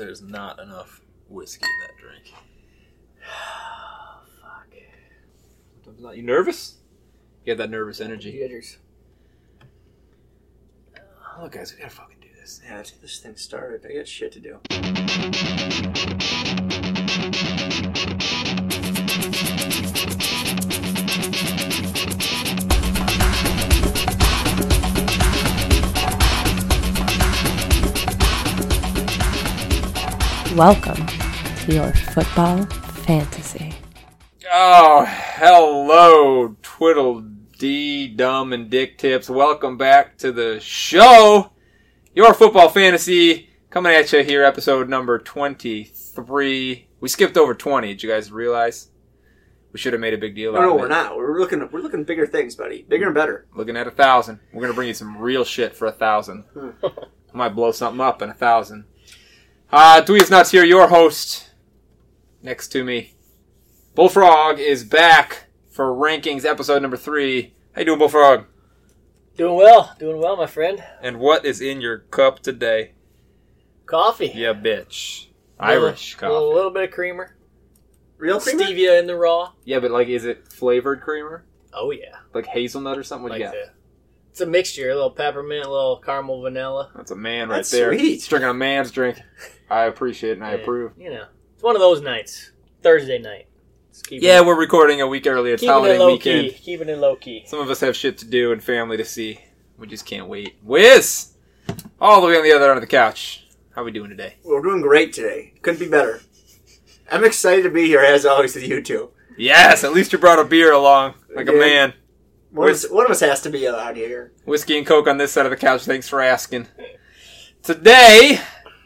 there's not enough whiskey in that drink. Fuck. Sometimes not. You nervous? You have that nervous energy. Jitters. Oh, guys, we gotta fucking do this. Yeah, let's get this thing started. I got shit to do. Welcome to your football fantasy. Oh, hello, Twiddle D, Dumb, and Dick Tips. Welcome back to the show. Your football fantasy coming at you here, episode number 23. We skipped over 20. Did you guys realize? We should have made a big deal No, out no, of we're it. not. We're looking. We're looking bigger things, buddy. Bigger and better. Looking at a thousand. We're gonna bring you some real shit for a thousand. Hmm. I might blow something up in a thousand. Uh, Dweez Nuts here, your host. Next to me, Bullfrog is back for rankings episode number three. How you doing, Bullfrog? Doing well, doing well, my friend. And what is in your cup today? Coffee. Yeah, bitch. Little- Irish A coffee. little, little bit of creamer. Real creamer? Stevia in the raw. Yeah, but like, is it flavored creamer? Oh yeah, Like hazelnut or something? What like you got? the. It's a mixture. A little peppermint, a little caramel, vanilla. That's a man right That's there. sweet. He's drinking a man's drink. I appreciate it and I Yeah, approve. You know, it's one of those nights. Thursday night. Just keeping Yeah, it, we're recording a week early. It's keeping holiday it low weekend. key. Keeping it low key. Some of us have shit to do and family to see. We just can't wait. Wiz! All the way on the other end of the couch. How we doing today? We're doing great today. Couldn't be better. I'm excited to be here as always with you two. Yes, at least you brought a beer along. Like a Yeah. man. One of, us, one of us has to be out here. Whiskey and Coke on this side of the couch. Thanks for asking. Today,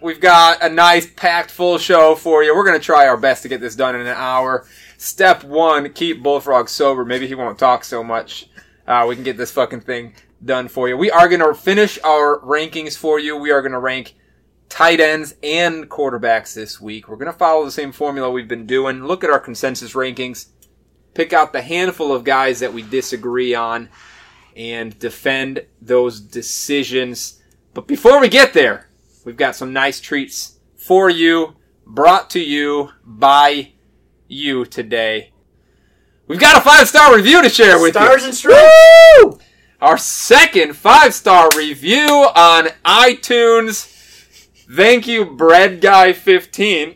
we've got a nice packed full show for you. We're going to try our best to get this done in an hour. Step one, keep Bullfrog sober. Maybe he won't talk so much. Uh, we can get this fucking thing done for you. We are going to finish our rankings for you. We are going to rank tight ends and quarterbacks this week. We're going to follow the same formula we've been doing. Look at our consensus rankings. Pick out the handful of guys that we disagree on and defend those decisions. But before we get there, we've got some nice treats for you, brought to you by you today. We've got a five star review to share with Stars you. and stripes. Our second five star review on iTunes. Thank you, Bread Guy 15.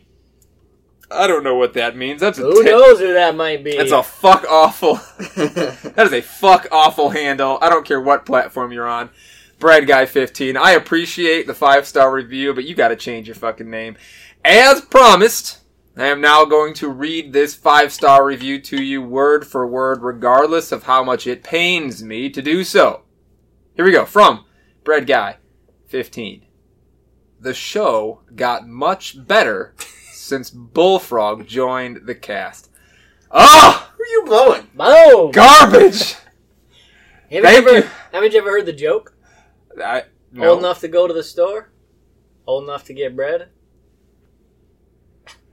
I don't know what that means. That's a Who te- knows who that might be? That's a fuck awful. That is a fuck awful handle. I don't care what platform you're on. Bread Guy 15. I appreciate the five star review, but you gotta change your fucking name. As promised, I am now going to read this five star review to you word for word, regardless of how much it pains me to do so. Here we go. From Bread Guy 15. The show got much better since Bullfrog joined the cast. Oh! Who are you blowing? Boom. Garbage! Haven't you, Thank ever, you. haven't you ever heard the joke? I, no. Old enough to go to the store, old enough to get bread.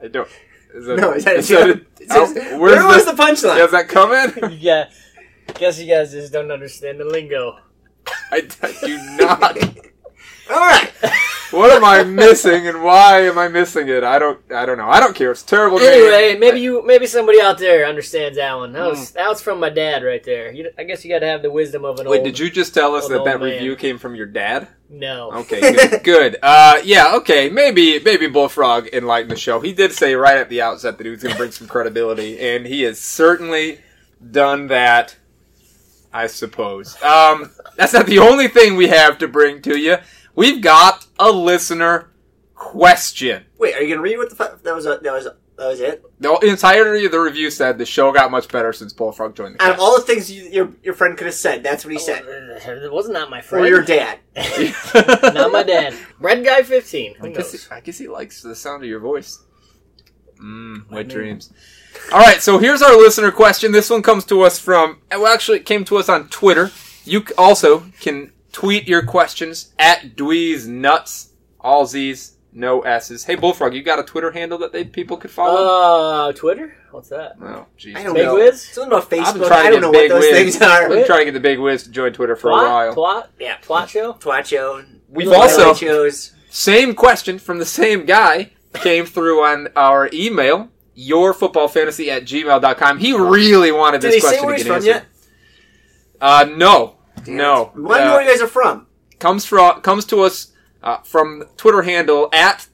I don't. Is that, No, is that a is joke? that Is oh, this- where's Where was the, the punchline? Is that coming? yeah. Guess you guys just don't understand the lingo. I, I do not. All right. What am I missing, and why am I missing it? I don't. I don't know. I don't care. It's a terrible. name. Anyway, maybe you, maybe somebody out there understands that one. That was, that was from my dad right there. You, I guess you got to have the wisdom of an old Wait, old. did you just tell us that that man. review came from your dad? No. Okay, good. good. Uh, yeah, okay. Maybe, maybe Bullfrog enlightened the show. He did say right at the outset that he was going to bring some credibility, and he has certainly done that. I suppose. Um, that's not the only thing we have to bring to you. We've got a listener question. Wait, are you gonna read what the fu- that was? A, that was that was it. The entirety of the review said the show got much better since Bullfrog joined the Out of all the things you, your your friend could have said, that's what he said. It wasn't not my friend. Or your dad. not my dad. Red guy fifteen. Who I guess, knows? he, I guess he likes the sound of your voice. Mmm, wet dreams. All right, so here's our listener question. This one comes to us from, well, actually, it came to us on Twitter. You also can tweet your questions at Dweez Nuts, all Z's, no S's. Hey, Bullfrog, you got a Twitter handle that they people could follow? Uh, Twitter. What's that? oh, jeez. I don't Big know. Wiz? Something about I've been Facebook. trying to I don't get know Big what those Wiz. things are. I've been trying to get the Big Wiz to join Twitter for a while. Twat? Yeah. Twat show? Twat show. We've also shows. Same question from the same guy. came through on our email, yourfootballfantasy at gmail.com. He really wanted Did this he say question where to he's get from answered. yet? Uh, no. No. We want to know where you guys are from. comes from comes to us uh, from Twitter handle at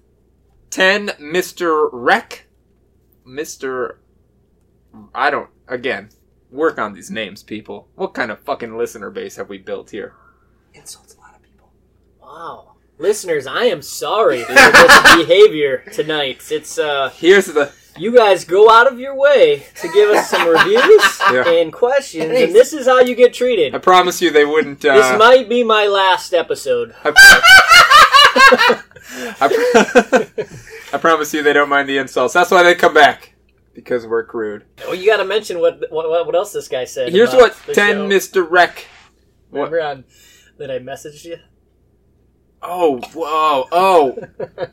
ten Mr. Rec. Mr. I don't again work on these names, people. What kind of fucking listener base have we built here? Insults a lot of people. Wow. Listeners, I am sorry for this behavior tonight. It's uh Here's the you guys go out of your way to give us some reviews Yeah. and questions, and this is how you get treated. I promise you they wouldn't. Uh, This might be my last episode. I, I, pro- I promise you they don't mind the insults. That's why they come back because we're crude. Well, you got to mention what, what what else this guy said. Here's about what the ten. Mr. Wreck. What? Remember on that I messaged you? Oh, whoa, oh.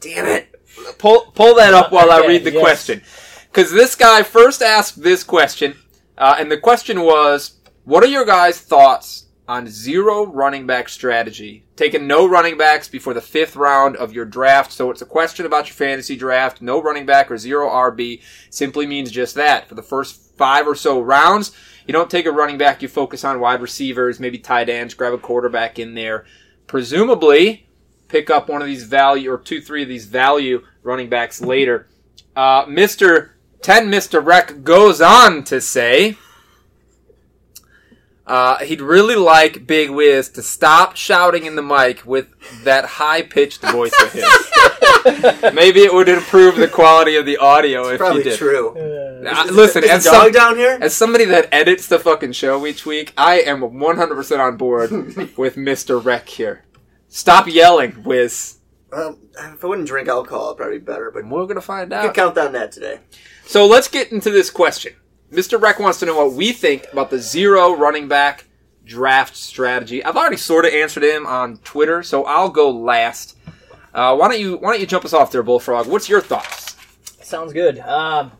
Damn it. Pull pull that up while I read the yes. question. Because this guy first asked this question, uh, and the question was, "What are your guys' thoughts on zero running back strategy? Taking no running backs before the fifth round of your draft. So it's a question about your fantasy draft. No running back or zero RB simply means just that. For the first five or so rounds, you don't take a running back. You focus on wide receivers, maybe tight ends. Grab a quarterback in there. Presumably." Pick up one of these value or two, three of these value running backs later. Uh, Mr. 10 Mr. Rec goes on to say uh, he'd really like Big Wiz to stop shouting in the mic with that high pitched voice of his. Maybe it would improve the quality of the audio if Probably you did. true. Uh, listen, Is as dog some- down here? as somebody that edits the fucking show each week, I am 100% on board with Mr. Rec here. Stop yelling, Wiz. Well, if I wouldn't drink alcohol, it'd probably be better, but We're gonna find you can out. count on that today. So let's get into this question. Mr. Rec wants to know what we think about the zero running back draft strategy. I've already sort of answered him on Twitter, so I'll go last. Uh, why don't you Why don't you jump us off there, Bullfrog? What's your thoughts? Sounds good. Um,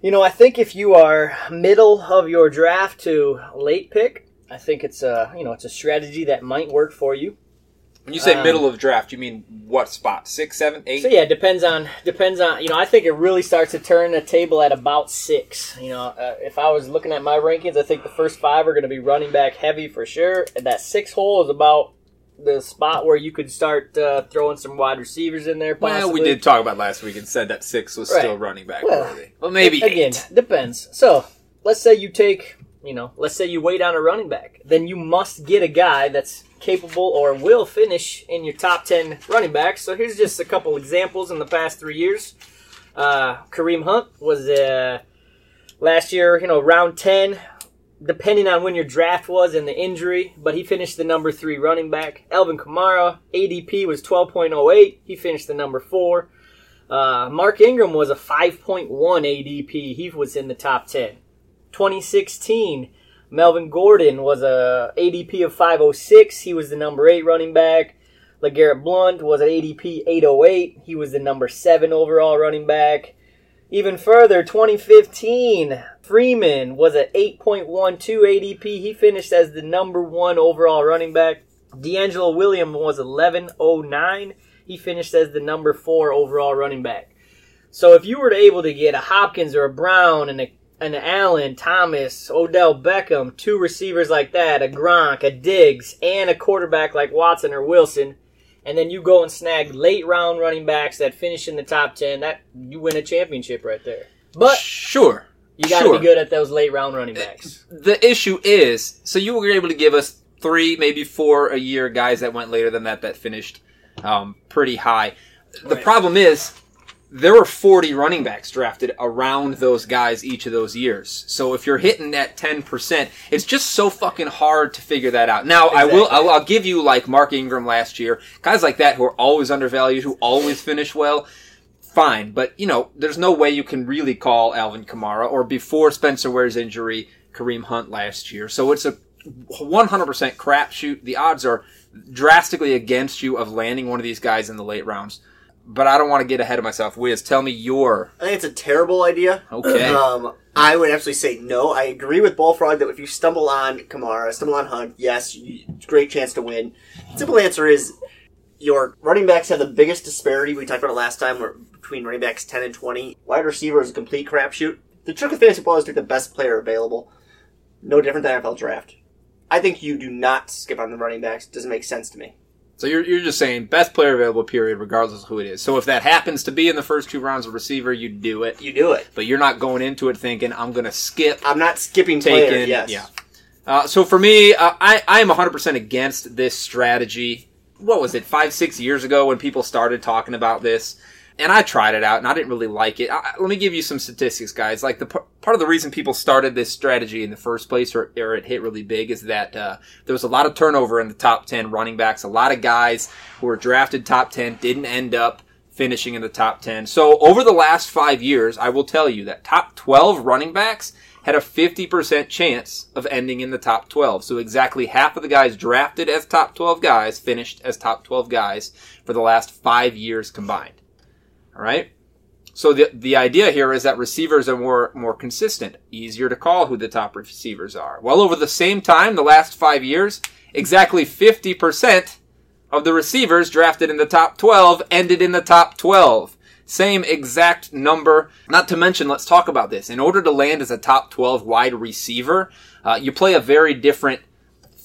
you know, I think if you are middle of your draft to late pick, I think it's a you know it's a strategy that might work for you. When you say Um, middle of draft, you mean what spot? Six, seven, eight? So yeah, it depends on depends on you know I think it really starts to turn the table at about six. You know, uh, if I was looking at my rankings, I think the first five are going to be running back heavy for sure. And that six hole is about the spot where you could start uh, throwing some wide receivers in there. Possibly. Well, we did talk about last week and said that six was Right. still running back Well, worthy. Well, maybe again eight. depends. So let's say you take you know let's say you weigh down a running back, then you must get a guy that's capable or will finish in your top ten running backs. So here's just a couple examples in the past three years. Uh, Kareem Hunt was uh, last year, you know, round ten. Depending on when your draft was and the injury, but he finished the number three running back. Alvin Kamara, ADP was 12.08. He finished the number four. Uh, Mark Ingram was a 5.1 ADP. He was in the top 10. 2016, Melvin Gordon was a ADP of 506. He was the number 8 running back. LeGarrette Blunt was an ADP 808. He was the number 7 overall running back. Even further, 2015, Freeman was at 8.12 ADP. He finished as the number 1 overall running back. DeAngelo Williams was 1109. He finished as the number 4 overall running back. So if you were able to get a Hopkins or a Brown and a an Allen, Thomas, Odell Beckham, two receivers like that, a Gronk, a Diggs, and a quarterback like Watson or Wilson, and then you go and snag late round running backs that finish in the top ten, that you win a championship right there. But Sure. you got to Sure. be good at those late round running backs. The issue is, so you were able to give us three, maybe four a year guys that went later than that that finished um, pretty high. The Right. problem is there were 40 running backs drafted around those guys each of those years. So if you're hitting that 10%, it's just so fucking hard to figure that out. Now, I will, I'll, I'll give you like Mark Ingram last year, guys like that who are always undervalued, who always finish well. Fine, but you know, there's no way you can really call Alvin Kamara or before Spencer Ware's injury, Kareem Hunt last year. So it's a 100% crapshoot. The odds are drastically against you of landing one of these guys in the late rounds. But I don't want to get ahead of myself. Wiz, tell me your I think it's a terrible idea. Okay. Um, I would absolutely say no. I agree with Bullfrog that if you stumble on Kamara, stumble on Hunt, yes, you, great chance to win. Simple answer is your running backs have the biggest disparity. We talked about it last time, where between running backs ten and twenty. Wide receiver is a complete crapshoot. The trick with fantasy football is to take the best player available. No different than NFL draft. I think you do not skip on the running backs. Doesn't make sense to me. So you're, you're just saying best player available, period, regardless of who it is. So if that happens to be in the first two rounds of receiver, you do it. You do it. But you're not going into it thinking, I'm going to skip I'm not skipping taken. players. Yes. Yeah. Uh, so for me, uh, I I am 100% against this strategy. What was it, five six years ago when people started talking about this, and I tried it out and I didn't really like it. I, let me give you some statistics, guys. Like the p- part of the reason people started this strategy in the first place, or, or it hit really big, is that uh, there was a lot of turnover in the top 10 running backs. A lot of guys who were drafted top 10 didn't end up finishing in the top 10. So over the last five years, I will tell you that top 12 running backs had a 50% chance of ending in the top 12. So exactly half of the guys drafted as top 12 guys finished as top 12 guys for the last five years combined. All right. So the the idea here is that receivers are more more consistent, easier to call who the top receivers are. Well, over the same time, the last five years, exactly 50% of the receivers drafted in the top 12 ended in the top 12. Same exact number. Not to mention, let's talk about this. In order to land as a top 12 wide receiver, uh, you play a very different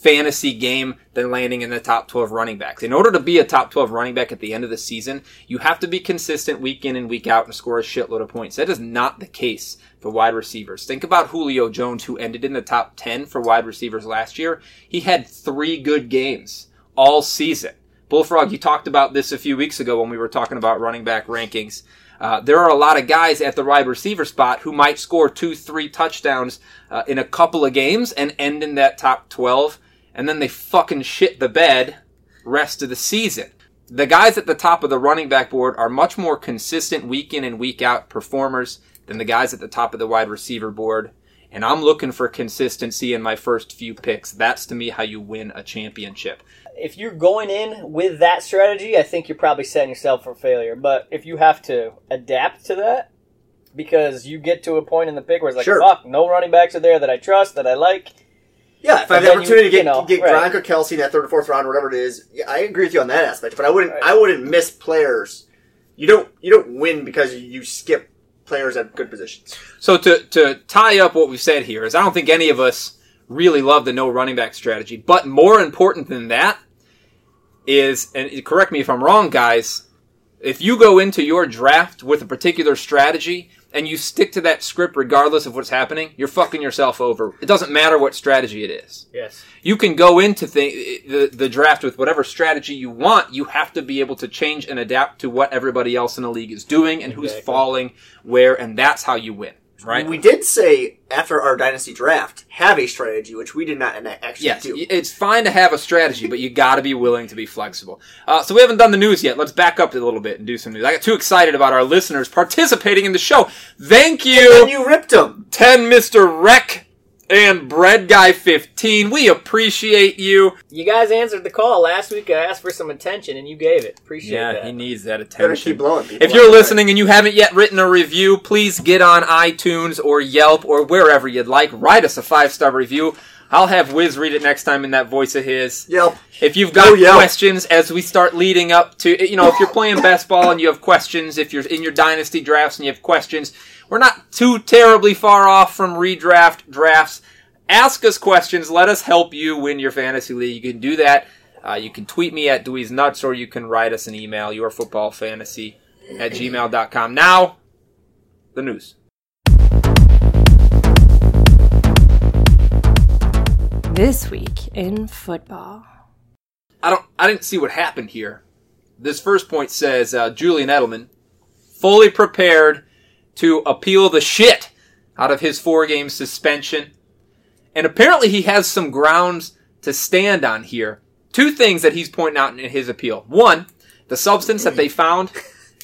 fantasy game than landing in the top 12 running backs. In order to be a top 12 running back at the end of the season, you have to be consistent week in and week out and score a shitload of points. That is not the case for wide receivers. Think about Julio Jones, who ended in the top 10 for wide receivers last year. He had three good games all season. Bullfrog, you talked about this a few weeks ago when we were talking about running back rankings. Uh, there are a lot of guys at the wide receiver spot who might score two, three touchdowns uh, in a couple of games and end in that top 12, and then they fucking shit the bed rest of the season. The guys at the top of the running back board are much more consistent week in and week out performers than the guys at the top of the wide receiver board. And I'm looking for consistency in my first few picks. That's to me how you win a championship. if you're going in with that strategy, I think you're probably setting yourself for failure. But if you have to adapt to that, because you get to a point in the pick where it's like, Sure. fuck, no running backs are there that I trust, that I like. Yeah, if I have the then you- opportunity to get, you know, get right. Gronk or Kelce in that third or fourth round, or whatever it is, yeah, I agree with you on that aspect. But I wouldn't, Right. I wouldn't miss players. You don't, you don't win because you skip players at good positions. So to to tie up what we've said here is I don't think any of us really love the no running back strategy. But more important than that is, and correct me if I'm wrong, guys, if you go into your draft with a particular strategy and you stick to that script regardless of what's happening, you're fucking yourself over. It doesn't matter what strategy it is. Yes. You can go into the, the the draft with whatever strategy you want. You have to be able to change and adapt to what everybody else in the league is doing and who's Exactly. falling where, and that's how you win. Right? We did say after our dynasty draft, have a strategy, which we did not actually Yes, do. it's fine to have a strategy, but you got to be willing to be flexible. Uh, so we haven't done the news yet. Let's back up a little bit and do some news. I got too excited about our listeners participating in the show. Thank And you, you ripped them. 10 Mr. Wreck and Bread Guy 15. We appreciate you. You guys answered the call last week. I asked for some attention, and you gave it. Appreciate Yeah, that. he needs that Better attention. keep blowing. People. If you're listening and you haven't yet written a review, please get on iTunes or Yelp or wherever you'd like. Write us a five star review. I'll have Wiz read it next time in that voice of his. Yelp. If you've got Oh, yeah. questions as we start leading up to, you know, if you're playing best ball and you have questions, if you're in your dynasty drafts and you have questions, we're not too terribly far off from redraft drafts. Ask us questions. Let us help you win your fantasy league. You can do that. Uh, you can tweet me at Dweez Nuts or you can write us an email, yourfootballfantasy at gmail.com. Now, the news. This week in football. I don't. I didn't see what happened here. This first point says uh, Julian Edelman fully prepared to appeal the shit out of his four-game suspension, and apparently he has some grounds to stand on here. Two things that he's pointing out in his appeal. One, the substance that they found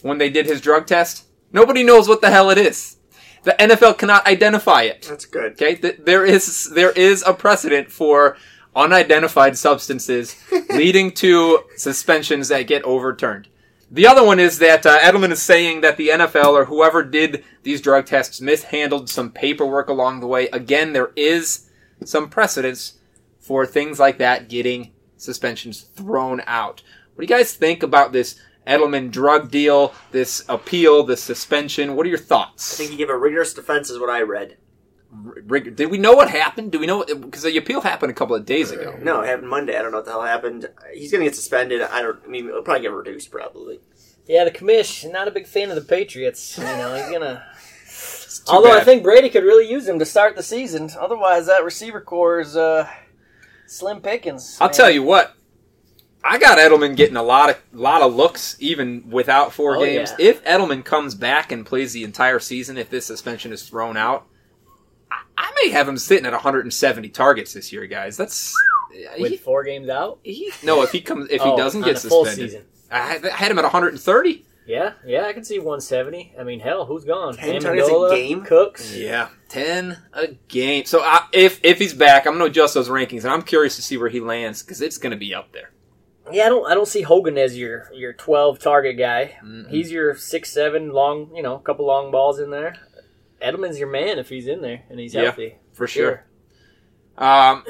when they did his drug test. Nobody knows what the hell it is. The NFL cannot identify it. That's good. Okay, there is there is a precedent for unidentified substances leading to suspensions that get overturned. The other one is that uh, Edelman is saying that the NFL or whoever did these drug tests mishandled some paperwork along the way. Again, there is some precedence for things like that getting suspensions thrown out. What do you guys think about this Edelman drug deal, this appeal, this suspension? What are your thoughts? I think he gave a rigorous defense, is what I read. Rig- Did we know what happened? Do we know? Because the appeal happened a couple of days ago. No, it happened Monday. I don't know what the hell happened. He's going to get suspended. I don't. I mean, he'll probably get reduced, probably. Yeah, the commish not a big fan of the Patriots. You know, he's gonna. Too Although I think Brady could really use him to start the season. Otherwise, that receiver corps is uh, slim pickings. I'll tell you what. I got Edelman getting a lot of lot of looks even without four Oh, games. yeah. If Edelman comes back and plays the entire season, if this suspension is thrown out, I, I may have him sitting at 170 targets this year, guys. That's with he, four games out. he, no. If he comes, if Oh, he doesn't get a full suspended, season. I had, I had him at 130. Yeah, yeah, I can see 170. I mean, hell, who's gone? Ten targets a Amendola, game? Cooks. Yeah, 10 a game. So I, if if he's back, I'm going to adjust those rankings, and I'm curious to see where he lands because it's going to be up there. Yeah, I don't. I don't see Hogan as your your 12 target guy. Mm-mm. He's your six seven long. You know, a couple long balls in there. Edelman's your man if he's in there and he's Yeah, healthy. for sure. Um,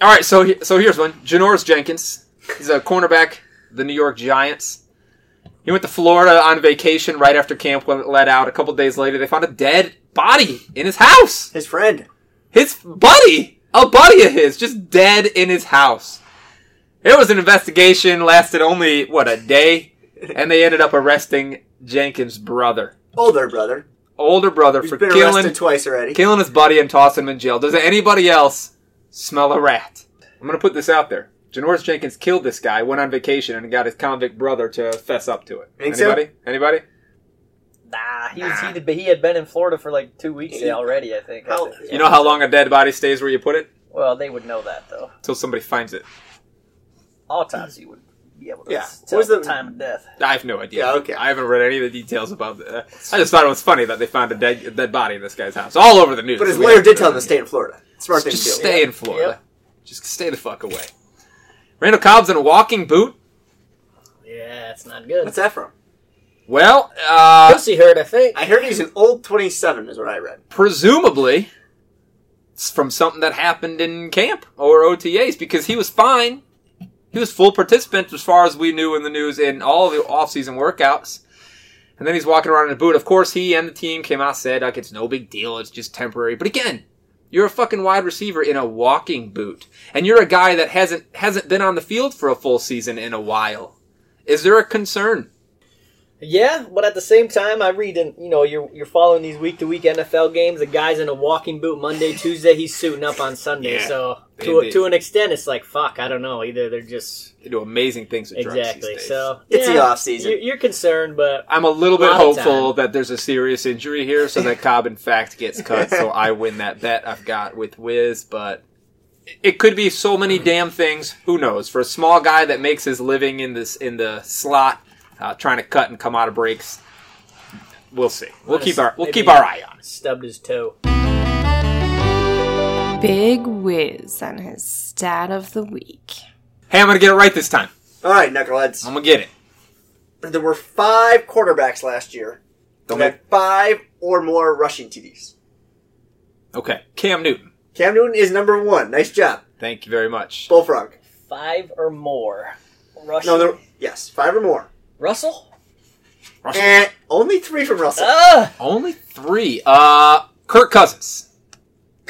all right, so he- so here's one. Janoris Jenkins. He's a cornerback, the New York Giants. He went to Florida on vacation right after camp went- let out. A couple days later, they found a dead body in his house. His friend. His buddy, a buddy of his, just dead in his house. It was an investigation, lasted only what a day, and they ended up arresting Jenkins' brother, Older brother. Older brother, He's for been killing arrested twice already. killing his buddy and tossing him in jail. Does anybody else smell a rat? I'm gonna put this out there. Janoris Jenkins killed this guy, went on vacation, and got his convict brother to fess up to it. Think so? Anybody? Anybody? Nah, he was, he'd, he had been in Florida for like two weeks He- already. I think. How- You know how long a dead body stays where you put it? Well, they would know that though. Until somebody finds it. Autopsy would be able to Yeah. tell What was the the- time of death. I have no idea. Yeah, okay. I haven't read any of the details about that. I just thought it was funny that they found a dead, a dead body in this guy's house. All over the news. But his We lawyer did tell him to stay in Florida. Smart thing Just to do. stay in Florida. Yep. Just stay the fuck away. Randall Cobb's in a walking boot. Yeah, it's not good. What's that from? Well, uh, Pussy hurt, I think. I heard he's an old 27, is what I read. presumably it's from something that happened in camp or OTAs because he was fine. He was full participant as far as we knew in the news in all the off-season workouts. And then he's walking around in a boot. Of course, he and the team came out said like it's no big deal, it's just temporary. But again, you're a fucking wide receiver in a walking boot, and you're a guy that hasn't hasn't been on the field for a full season in a while. Is there a concern? Yeah, but at the same time, I read and you know you're you're following these week to week NFL games. The guy's in a walking boot Monday, Tuesday. He's suiting up on Sunday. Yeah. So to they- to an extent, it's like fuck. I don't know. Either they're just They do amazing things with drugs exactly. these days. So It's the off season. You're, you're concerned, but I'm a little bit Lot hopeful that there's a serious injury here, so that Cobb in fact gets cut. So I win that bet I've got with Wiz, but it could be so many damn things. Who knows? For a small guy that makes his living in this in the slot, uh, trying to cut and come out of breaks, we'll see. We'll Might keep have our we'll keep our eye on it. stubbed his toe. Big whiz on his stat of the week. Hey, I'm gonna get it right this time. All right, knuckleheads. I'm gonna get it. There were five quarterbacks last year Don't who make had five or more rushing TDs. okay. Cam Newton. Cam Newton is number one. Nice job. Thank you very much. Bullfrog. Five or more. Rushing. No, there, yes, five or more. Russell. Russell. And only three from Russell. Ah, Only three. Uh, Kirk Cousins.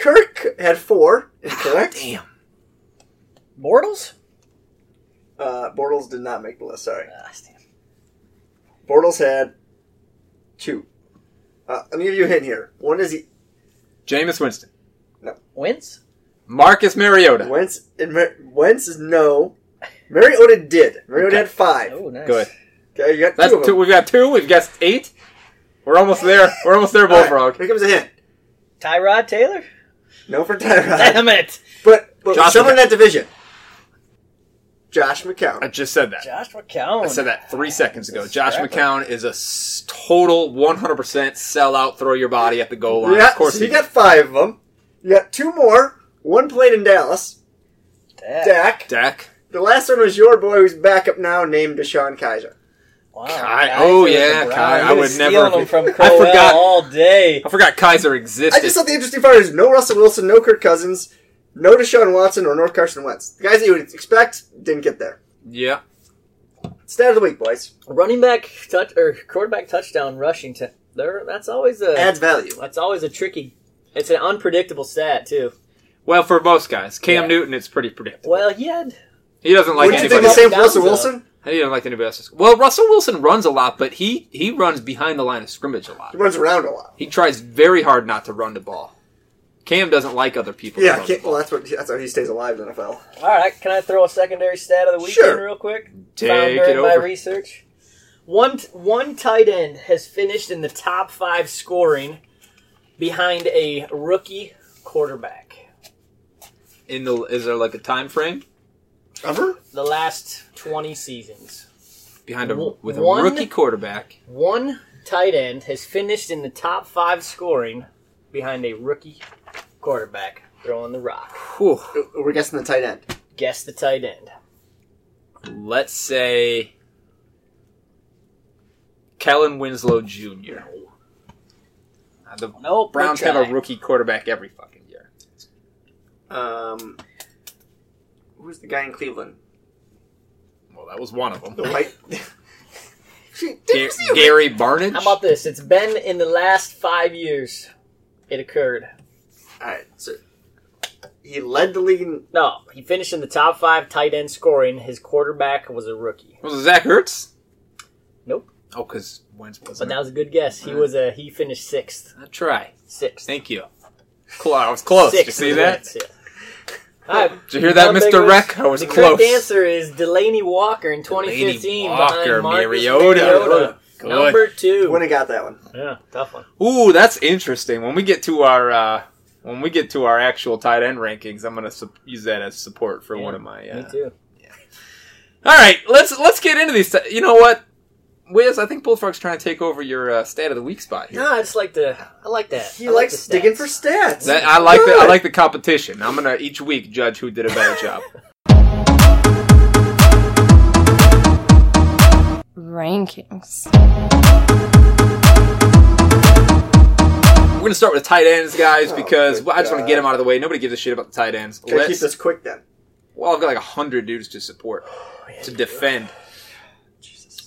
Kirk had four. Incorrect. Damn. Bortles. Uh, Bortles did not make the list. Sorry. Ah, damn. Bortles had two. Uh, let me give you a hint here. One is he Jameis Winston. No. Wentz. Marcus Mariota. Wentz. And Mar- Wentz is no. Mariota did. Mariota Okay. had five. Oh, nice. Good. Okay, you got That's two of two. them. We've got two. We've got eight. We're almost there. We're almost there, All right, Bullfrog. here comes a hint. Tyrod Taylor. No for Tyrod. Damn it. But, but Josh someone in that division. Josh McCown. I just said that. Josh McCown. I said that three ah, seconds ago. Josh Scrapper. McCown is a s- total 100% sell out, throw your body at the goal line. Yeah, of course so he you got five of them. You got two more. One played in Dallas. Dak. Dak. Dak. The last one was your boy who's back up now named DeShone Kizer. Wow. Kai- oh, Kai oh, yeah, Kai. I would never stealing have- them from I Crowell forgot. all day. I forgot Kizer existed. I just thought the interesting part is no Russell Wilson, no Kirk Cousins, no Deshaun Watson, or no Carson Wentz. The guys that you would expect didn't get there. yeah. Stat of the week, boys. Running back touch or quarterback touchdown rushing to there. That's always a Adds value. that's always a tricky. It's an unpredictable stat too. Well, for most guys, Cam Yeah. Newton, it's pretty predictable. Well, he had He doesn't like Would you think anybody. the same for Downs, Russell though. Wilson? He don't like anybody else. Well, Russell Wilson runs a lot, but he he runs behind the line of scrimmage a lot. He runs around a lot. He tries very hard not to run the ball. Cam doesn't like other people. Yeah, run well, that's what that's how he stays alive in the NFL. All right, can I throw a secondary stat of the week Sure. in real quick? Take Found it during my research. One one tight end has finished in the top five scoring behind a rookie quarterback. In the is there like a time frame Ever? The last twenty seasons, behind a One- with a one- rookie quarterback? one tight end has finished in the top five scoring behind a rookie quarterback throwing the rock. Whew. We're guessing the tight end. Guess the tight end. Let's say Kellen Winslow Jr. Uh, The Nope. Browns have a rookie quarterback every fucking year. Um, who's the guy in Cleveland? Well, that was one of them. The white. She- did you see him? Gary Barnidge. How about this? It's been in the last five years. It occurred. All right, so he led the league. In, No, he finished in the top five tight end scoring. His quarterback was a rookie. Was it Zach Ertz? Nope. Oh, because Wentz But wasn't. that was a good guess. He was a he finished sixth. I try. Sixth. Thank you. Close. I was close. Did you Sixth see was that? Wentz, yeah. All right. Did you hear that, Mr. was- Reck? I was the close. correct answer is Delanie Walker in 2015 Walker, behind Mariota. Mariota. Good. Number two. Wouldn't got that one. Yeah, tough one. Ooh, that's interesting. When we get to our uh, when we get to our actual tight end rankings, I'm gonna su- use that as support for Yeah, one of my. Uh... Me too. Yeah. All right, let's let's get into these. You know what, Wiz? I think Bullfrog's trying to take over your uh, stat of the week spot here. No, I just like the. I like that. He I like likes the digging stats. for stats. That, I like the I like the competition. I'm gonna each week judge who did a better job. Rankings. We're gonna start with the tight ends, guys, Oh, because good I just want to God. get them out of the way. Nobody gives a shit about the tight ends. Gotta keep Let's- this quick then. Well, I've got like a hundred dudes to support to defend.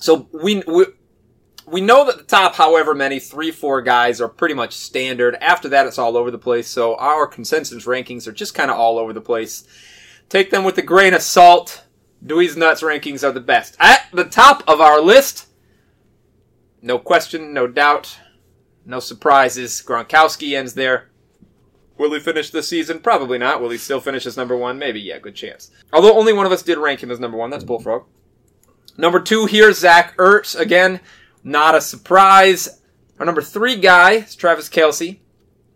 So we, we we know that the top, however many, three, four guys are pretty much standard. After that, it's all over the place. So our consensus rankings are just kind of all over the place. Take them with a grain of salt. Dweez Nuts rankings are the best. At the top of our list, no question, no doubt, no surprises. Gronkowski ends there. Will he finish the season? Probably not. Will he still finish as number one? Maybe, yeah, good chance. Although only one of us did rank him as number one. That's Bullfrog. Number two here, Zach Ertz. Again, not a surprise. Our number three guy is Travis Kelce.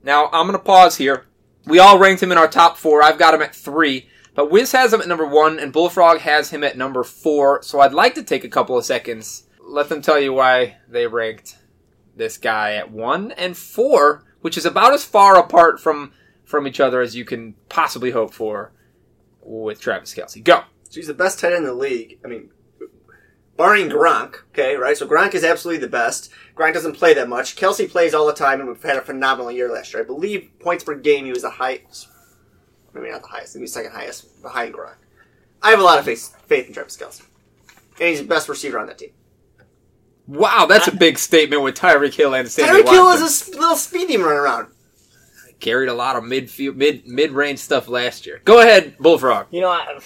Now, I'm going to pause here. We all ranked him in our top four. I've got him at three. But Wiz has him at number one, and Bullfrog has him at number four. So I'd like to take a couple of seconds, let them tell you why they ranked this guy at one and four, which is about as far apart from from each other as you can possibly hope for with Travis Kelce. Go. So he's the best tight end in the league. I mean, barring Gronk, okay, right? So Gronk is absolutely the best. Gronk doesn't play that much. Kelce plays all the time and we've had a phenomenal year last year. I believe points per game he was the highest. Maybe not the highest. maybe second highest behind Gronk. I have a lot of faith, faith in Travis Kelce. And he's the best receiver on that team. Wow, that's a big statement with Tyreek Hill and Sammy Tyreek Hill Watkins. is a s- little speedy run around. carried a lot of midfield, mid mid range stuff last year. Go ahead, Bullfrog. You know, I,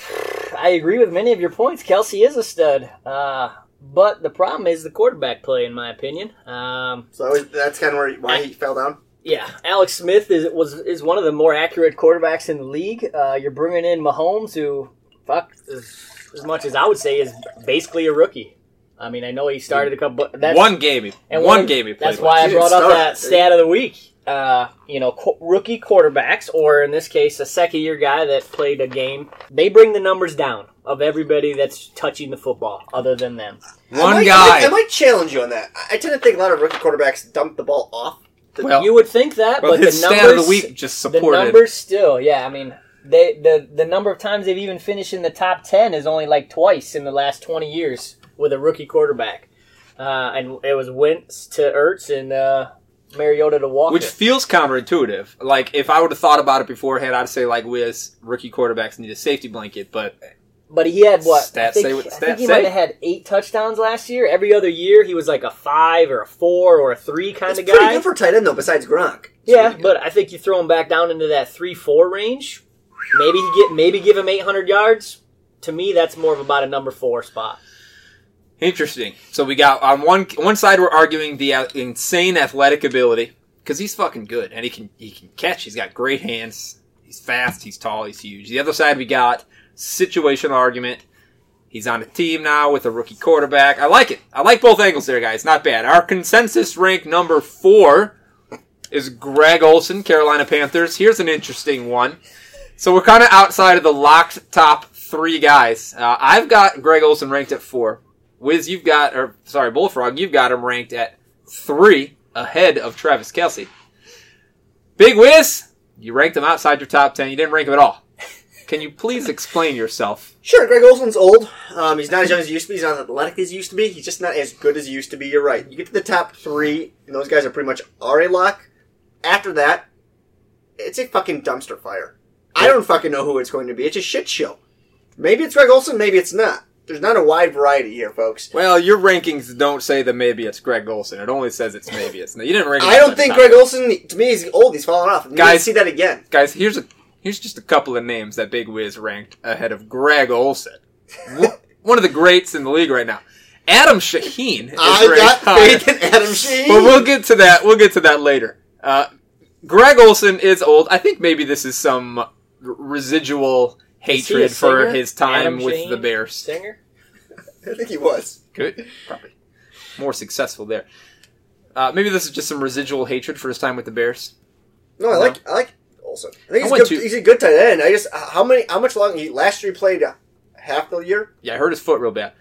I agree with many of your points. Kelce is a stud. Uh, but the problem is the quarterback play, in my opinion. Um, So that's kind of where why he fell down. yeah, Alex Smith is was is one of the more accurate quarterbacks in the league. Uh, you're bringing in Mahomes, who fuck as, as much as I would say is basically a rookie. I mean, I know he started a couple. but That's, one game, he, and one, game he played. That's why I brought up that stat of the week. Uh, you know, qu- rookie quarterbacks, or in this case, a second year guy that played a game, they bring the numbers down of everybody that's touching the football, other than them. I one might- guy. I might, I might challenge you on that. I, I tend to think a lot of rookie quarterbacks dump the ball off. The- Well, you would think that, well, but his the stat numbers, of the week just the numbers still, yeah. I mean, they the the number of times they've even finished in the top ten is only like twice in the last twenty years with a rookie quarterback, uh, and it was Wentz to Ertz and uh, Mariota to Walker. Which feels counterintuitive. Like if I would have thought about it beforehand, I'd say like Wiz, rookie quarterbacks need a safety blanket, but but he had what? I Stats think, say what the I think he say. might have had eight touchdowns last year. Every other year, he was like a five or a four or a three kind It's of pretty guy. good for tight end though. Besides Gronk. It's yeah, really but I think you throw him back down into that three four range. Maybe he get maybe give him eight hundred yards. To me, that's more of about a number four spot. Interesting. So we got on one one side we're arguing the uh, insane athletic ability because he's fucking good and he can he can catch. He's got great hands. He's fast. He's tall. He's huge. The other side we got situational argument. He's on a team now with a rookie quarterback. I like it. I like both angles there, guys. Not bad. Our consensus rank number four is Greg Olsen, Carolina Panthers. Here's an interesting one. So we're kind of outside of the locked top three guys. Uh, I've got Greg Olsen ranked at four. Wiz, you've got, or sorry, Bullfrog, you've got him ranked at three, ahead of Travis Kelce. Big Wiz, you ranked him outside your top ten. You didn't rank him at all. Can you please explain yourself? Sure, Greg Olsen's old. Um, he's not as young as he used to be. He's not as athletic as he used to be. He's just not as good as he used to be. You're right. You get to the top three, and those guys are pretty much already lock. After that, it's a fucking dumpster fire. I don't fucking know who it's going to be. It's a shit show. Maybe it's Greg Olsen, maybe it's not. There's not a wide variety here, folks. Well, your rankings don't say that maybe it's Greg Olsen. It only says it's maybe it's. You didn't rank. I don't think Greg Olsen, to me, he's old. He's falling off. We Guys- see that again. Guys, here's a here's just a couple of names that Big Wiz ranked ahead of Greg Olsen, One- of the greats in the league right now. Adam Shaheen is I got higher. faith in Adam Sheen. But we'll get to that. We'll get to that later. Uh, Greg Olsen is old. I think maybe this is some residual Is he a hatred for singer? his time Adam with Shaheen? the Bears. Singer. I think he was. Good, probably more successful there. Uh, maybe this is just some residual hatred for his time with the Bears. No, I like I like Olsen. I think I he's, went good, to- he's a good tight end. I just how many how much longer? He, last year he played uh, half the year. Yeah, I hurt his foot real bad,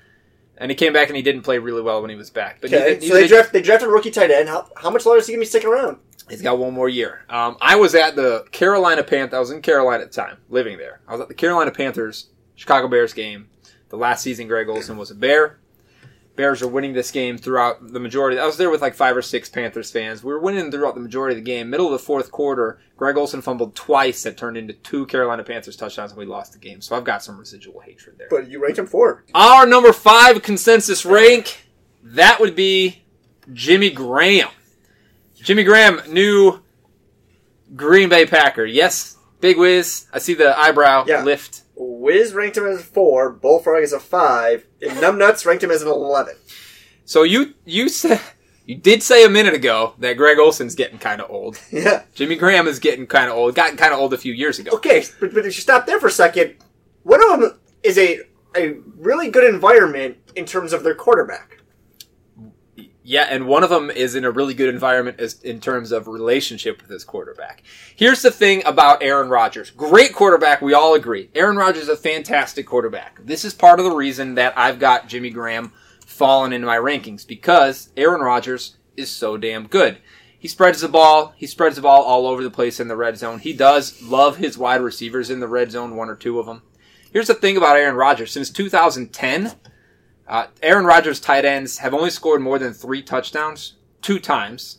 and he came back and he didn't play really well when he was back. But Okay, did- he so they did- draft they drafted a rookie tight end. How, how much longer is he gonna be sticking around? He's got one more year. Um, I was at the Carolina Panthers. I was in Carolina at the time, living there. I was at the Carolina Panthers Chicago Bears game. The last season, Greg Olsen was a Bear. Bears are winning this game throughout the majority. I was there with like five or six Panthers fans. We were winning throughout the majority of the game. Middle of the fourth quarter, Greg Olsen fumbled twice. That turned into two Carolina Panthers touchdowns, and we lost the game. So I've got some residual hatred there. But you ranked him four. Our number five consensus rank, that would be Jimmy Graham. Jimmy Graham, new Green Bay Packer. Yes, Big Wiz. I see the eyebrow Yeah. lift. Wiz ranked him as a four. Bullfrog is a five. And Numbnuts ranked him as an eleven. So you you said you did say a minute ago that Greg Olsen's getting kind of old. Yeah. Jimmy Graham is getting kind of old. Got kind of old a few years ago. Okay, but, but if you stop there for a second, one of them is a a really good environment in terms of their quarterback. Yeah, and one of them is in a really good environment as, in terms of relationship with his quarterback. Here's the thing about Aaron Rodgers. Great quarterback, we all agree. Aaron Rodgers is a fantastic quarterback. This is part of the reason that I've got Jimmy Graham fallen into my rankings because Aaron Rodgers is so damn good. He spreads the ball. He spreads the ball all over the place in the red zone. He does love his wide receivers in the red zone, one or two of them. Here's the thing about Aaron Rodgers. Since 2010, uh, Aaron Rodgers' tight ends have only scored more than three touchdowns two times,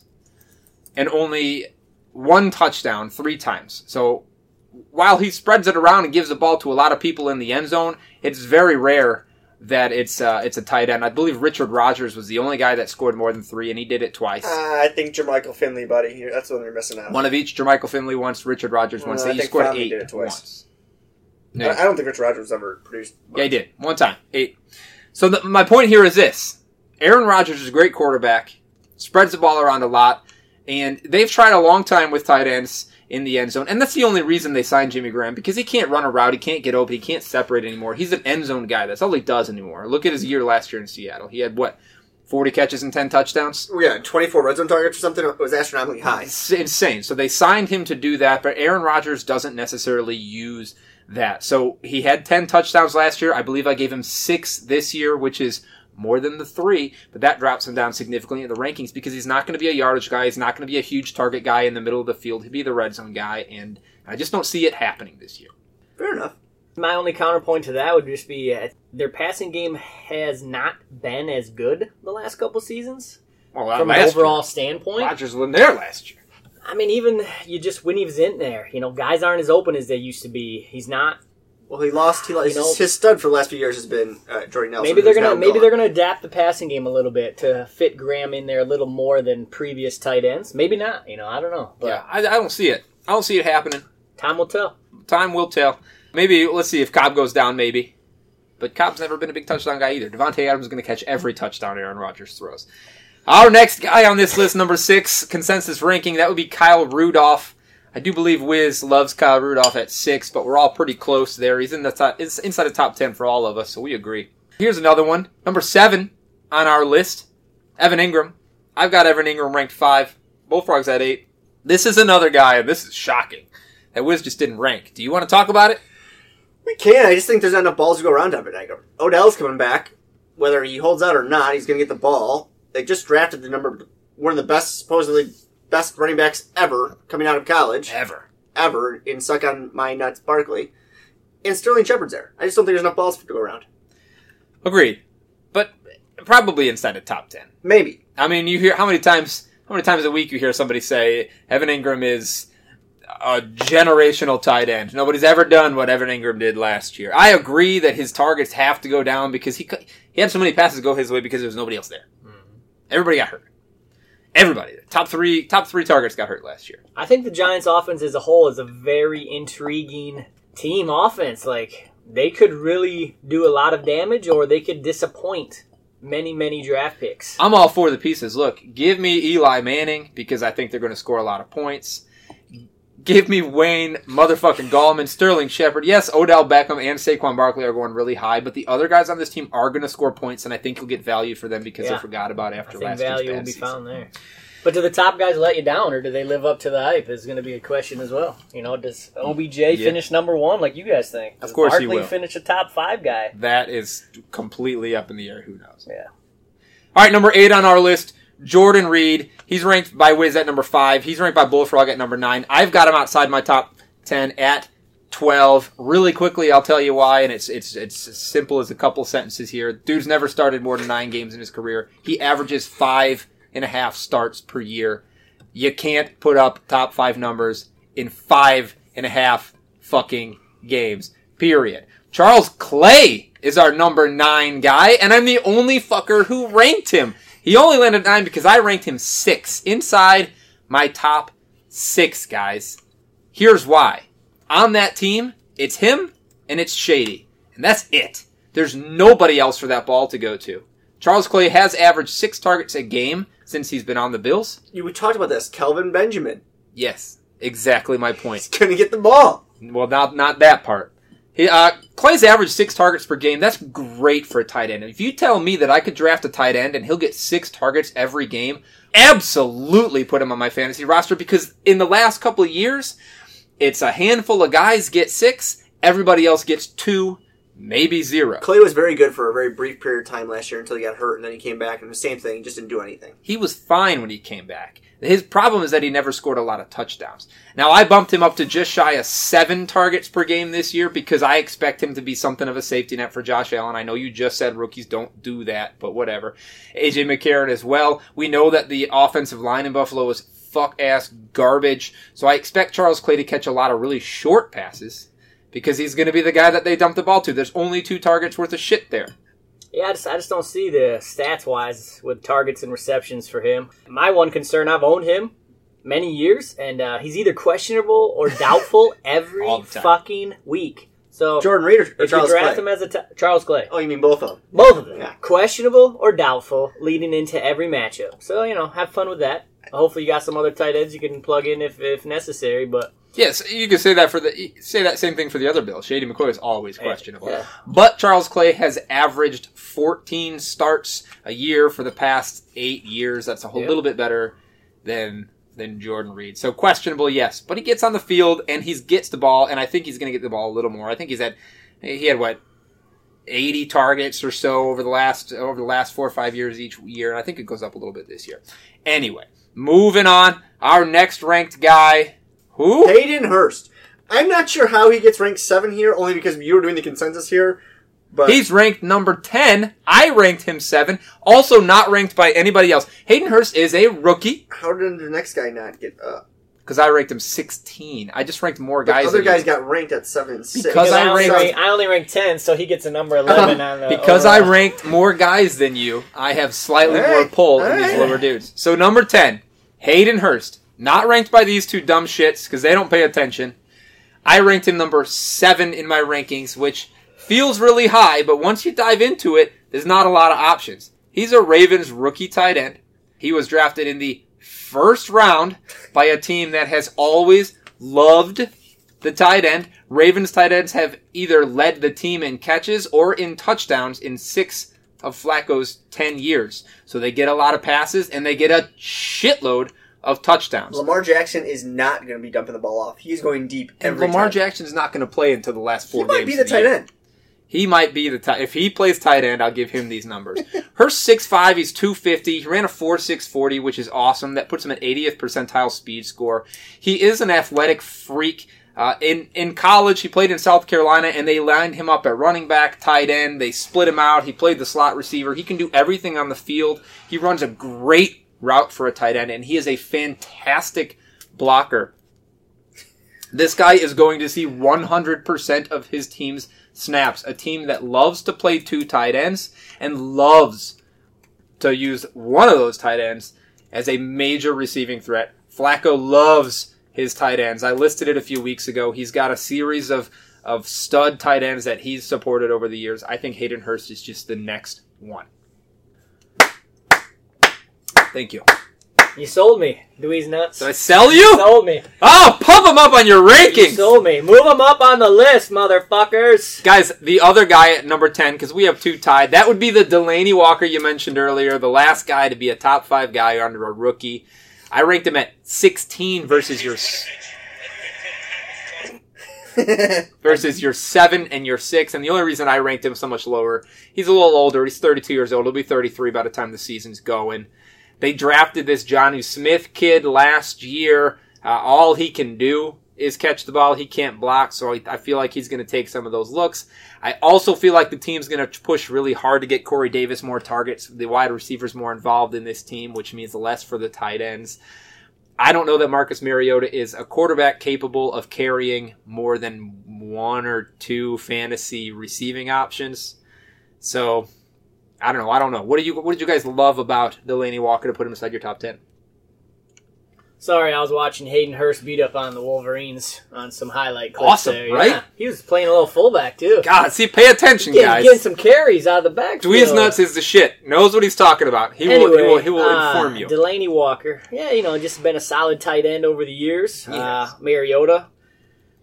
and only one touchdown three times. So while he spreads it around and gives the ball to a lot of people in the end zone, it's very rare that it's uh, it's a tight end. I believe Richard Rodgers was the only guy that scored more than three, and he did it twice. Uh, I think Jermichael Finley, buddy. That's the one you're missing out. One of each. Jermichael Finley once, Richard Rodgers once. Uh, So he scored Finley eight did it twice. once. I, I don't think Richard Rodgers ever produced. much. Yeah, he did. One time. Eight. So the, my point here is this. Aaron Rodgers is a great quarterback, spreads the ball around a lot, and they've tried a long time with tight ends in the end zone, and that's the only reason they signed Jimmy Graham, because he can't run a route, he can't get open, he can't separate anymore. He's an end zone guy. That's all he does anymore. Look at his year last year in Seattle. He had, what, 40 catches and 10 touchdowns? Oh, yeah, 24 red zone targets or something. It was astronomically high. It's insane. So they signed him to do that, but Aaron Rodgers doesn't necessarily use that. So he had 10 touchdowns last year. I believe I gave him six this year, which is more than the three, but that drops him down significantly in the rankings because he's not going to be a yardage guy. He's not going to be a huge target guy in the middle of the field. He'll be the red zone guy, and I just don't see it happening this year. Fair enough. My only counterpoint to that would just be uh, their passing game has not been as good the last couple seasons Well, from an overall year, standpoint. Rodgers wasn't there last year. I mean, even you just when he was in there, you know, guys aren't as open as they used to be. He's not Well, he lost. He lost. You know- his, his stud for the last few years has been uh, Jordy Nelson. Maybe they're gonna maybe gone. they're gonna adapt the passing game a little bit to fit Graham in there a little more than previous tight ends. Maybe not. You know, I don't know. But Yeah, I, I don't see it. I don't see it happening. time will tell. Time will tell. Maybe let's see if Cobb goes down. Maybe, but Cobb's never been a big touchdown guy either. Davante Adams is going to catch every touchdown Aaron Rodgers throws. Our next guy on this list, number six consensus ranking, that would be Kyle Rudolph. I do believe Wiz loves Kyle Rudolph at six, but we're all pretty close there. He's in the top, it's inside the top ten for all of us, so we agree. Here's another one, number seven on our list, Evan Engram. I've got Evan Engram ranked five. Bullfrogs at eight. This is another guy, and this is shocking that Wiz just didn't rank. Do you want to talk about it? We can. I just think there's not enough balls to go around Evan Engram. Odell's coming back. Whether he holds out or not, he's going to get the ball. They just drafted the number one of the best, supposedly best running backs ever coming out of college Ever. ever in suck on my nuts Barkley, and Sterling Shepard's there. I just don't think there's enough balls to go around. Agreed. But probably inside the top ten. Maybe I mean, you hear how many times how many times a week you hear somebody say Evan Engram is a generational tight end. Nobody's ever done what Evan Engram did last year. I agree that his targets have to go down because he cou- he had so many passes go his way because there was nobody else there. Everybody got hurt. Everybody. Top three top three targets got hurt last year. I think the Giants offense as a whole is a very intriguing team offense. Like they could really do a lot of damage or they could disappoint many, many draft picks. I'm all for the pieces. Look, give me Eli Manning because I think they're going to score a lot of points. Give me Wayne motherfucking Gallman, Sterling Shepard. Yes, Odell Beckham and Saquon Barkley are going really high, but the other guys on this team are going to score points, and I think you'll get value for them because Yeah. they forgot about I after think last value will be season. found there. But do the top guys let you down, or do they live up to the hype? Is going to be a question as well. You know, does OBJ finish number one like you guys think? Does Of course he Barkley will. finish a top five guy. That is completely up in the air. Who knows? Yeah. All right, number eight on our list, Jordan Reed. He's ranked by Wiz at number five. He's ranked by Bullfrog at number nine. I've got him outside my top ten at twelve. Really quickly, I'll tell you why, and it's it's it's as simple as a couple sentences here. Dude's never started more than nine games in his career. He averages five and a half starts per year. You can't put up top five numbers in five and a half fucking games. Period. Charles Clay is our number nine guy, and I'm the only fucker who ranked him. He only landed nine because I ranked him six inside my top six guys. Here's why. On that team, it's him and it's Shady. And that's it. There's nobody else for that ball to go to. Charles Clay has averaged six targets a game since he's been on the Bills. you we talked about this. Kelvin Benjamin Yes, exactly my point. he's going to get the ball. Well, not not that part. He, uh, Clay's averaged six targets per game. That's great for a tight end. If you tell me that I could draft a tight end and he'll get six targets every game, absolutely put him on my fantasy roster because in the last couple of years, it's a handful of guys get six, everybody else gets two, maybe zero. Clay was very good for a very brief period of time last year until he got hurt, and then he came back and the same thing. Just didn't do anything. He was fine when he came back. His problem is that he never scored a lot of touchdowns. Now I bumped him up to just shy of seven targets per game this year because I expect him to be something of a safety net for Josh Allen. I know you just said rookies don't do that, but whatever. AJ McCarron as well. We know that the offensive line in Buffalo is fuck ass garbage. So I expect Charles Clay to catch a lot of really short passes because he's going to be the guy that they dump the ball to. There's only two targets worth of shit there. Yeah, I just, I just don't see the stats wise with targets and receptions for him. My one concern, I've owned him many years, and uh, he's either questionable or doubtful every All the time. fucking week. So Jordan Reed or, or if Charles you draft Clay? him as a t- Charles Clay, oh, you mean both of them? both of them, Yeah. questionable or doubtful, leading into every matchup. So you know, have fun with that. Hopefully, you got some other tight ends you can plug in if if necessary. But Yes, you could say that for the say that same thing for the other Bill. Shady McCoy is always questionable. yeah. But Charles Clay has averaged 14 starts a year for the past eight years. That's a whole Yeah. little bit better than than Jordan Reed. So questionable, yes, but he gets on the field and he gets the ball, and I think he's going to get the ball a little more. I think he's at he had what 80 targets or so over the last over the last four or five years each year, and I think it goes up a little bit this year. Anyway, moving on, our next ranked guy, who Hayden Hurst. I'm not sure how he gets ranked seven here, only because you were doing the consensus here. But He's ranked number 10. I ranked him 7. Also not ranked by anybody else. Hayden Hurst is a rookie. how did the next guy not get up? because I ranked him 16. I just ranked more The guys. other than guys you. got ranked at seven and six. Because I, I only ranked- rank, I only rank ten, so he gets a number eleven on the because I ranked more guys than you, I have slightly All more pull all in these lower dudes. So number 10, Hayden Hurst. Not ranked by these two dumb shits because they don't pay attention. I ranked him number 7 in my rankings, which feels really high, but once you dive into it, there's not a lot of options. He's a Ravens rookie tight end. He was drafted in the first round by a team that has always loved the tight end. Ravens tight ends have either led the team in catches or in touchdowns in six of Flacco's 10 years. So they get a lot of passes and they get a shitload of touchdowns. Lamar Jackson is not going to be dumping the ball off. He's going deep And every Lamar time. Jackson's not going to play until the last four He might games. be the of tight year. end. He might be the tight. If he plays tight end, I'll give him these numbers. Hurst 6'5", he's 250. He ran a 4.640, which is awesome. That puts him at 80th percentile speed score. He is an athletic freak. Uh, in in college, he played in South Carolina, and they lined him up at running back, tight end. They split him out. He played the slot receiver. He can do everything on the field. He runs a great route for a tight end, and he is a fantastic blocker. This guy is going to see 100% of his team's snaps. A team that loves to play two tight ends and loves to use one of those tight ends as a major receiving threat. Flacco loves his tight ends. I listed it a few weeks ago. He's got a series of, of stud tight ends that he's supported over the years. I think Hayden Hurst is just the next one. Thank you. You sold me. Dweez Nuts. Did I sell you? sold me. Oh, pump him up on your You rankings! sold me. Move him up on the list, motherfuckers. Guys, the other guy at number 10, because we have two tied, that would be the Delanie Walker you mentioned earlier, the last guy to be a top five guy under a rookie. I ranked him at 16 versus your versus your seven and your six. And the only reason I ranked him so much lower, he's a little older. He's 32 years old. He'll be 33 by the time the season's going. They drafted this Jonnu Smith kid last year. Uh, all he can do is catch the ball. He can't block, so I, I feel like he's going to take some of those looks. I also feel like the team's going to push really hard to get Corey Davis more targets, the wide receivers more involved in this team, which means less for the tight ends. I don't know that Marcus Mariota is a quarterback capable of carrying more than one or two fantasy receiving options. So I don't know. I don't know. What do you What did you guys love about Delanie Walker to put him inside your top ten? Sorry, I was watching Hayden Hurst beat up on the Wolverines on some highlight clips. Awesome, there. right? Yeah. He was playing a little fullback too. God, see, pay attention, getting, guys. getting some carries out of the backfield. Dweez Nuts is the shit. Knows what he's talking about. He will. He will. He will uh, inform you. Delanie Walker, yeah, you know, just been a solid tight end over the years. Yes. Uh, Mariota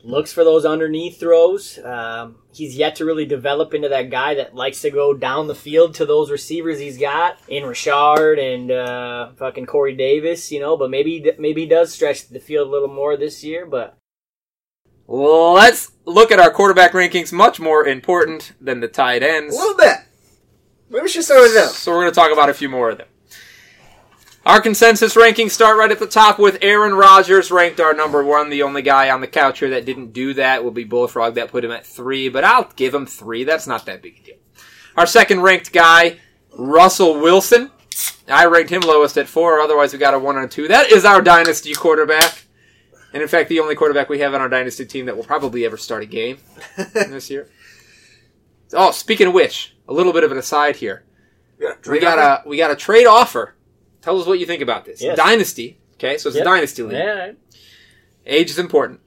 looks for those underneath throws. Um, he's yet to really develop into that guy that likes to go down the field to those receivers he's got in Rishard and uh, fucking Corey Davis, you know. But maybe maybe he does stretch the field a little more this year. But Let's look at our quarterback rankings. Much more important than the tight ends. A little bit. Maybe we should start with them. So we're going to talk about a few more of them. Our consensus rankings start right at the top with Aaron Rodgers ranked our number one. The only guy on the couch here that didn't do that will be Bullfrog. That put him at three, but I'll give him three. That's not that big a deal. Our second ranked guy, Russell Wilson. I ranked him lowest at four. Otherwise, we got a one and a two. That is our dynasty quarterback. And in fact, the only quarterback we have on our dynasty team that will probably ever start a game this year. Oh, speaking of which, a little bit of an aside here. Yeah, We got a we got a trade offer. Tell us what you think about this. Yes. Dynasty. Okay, so it's Yep. a dynasty league. yeah, Age is important.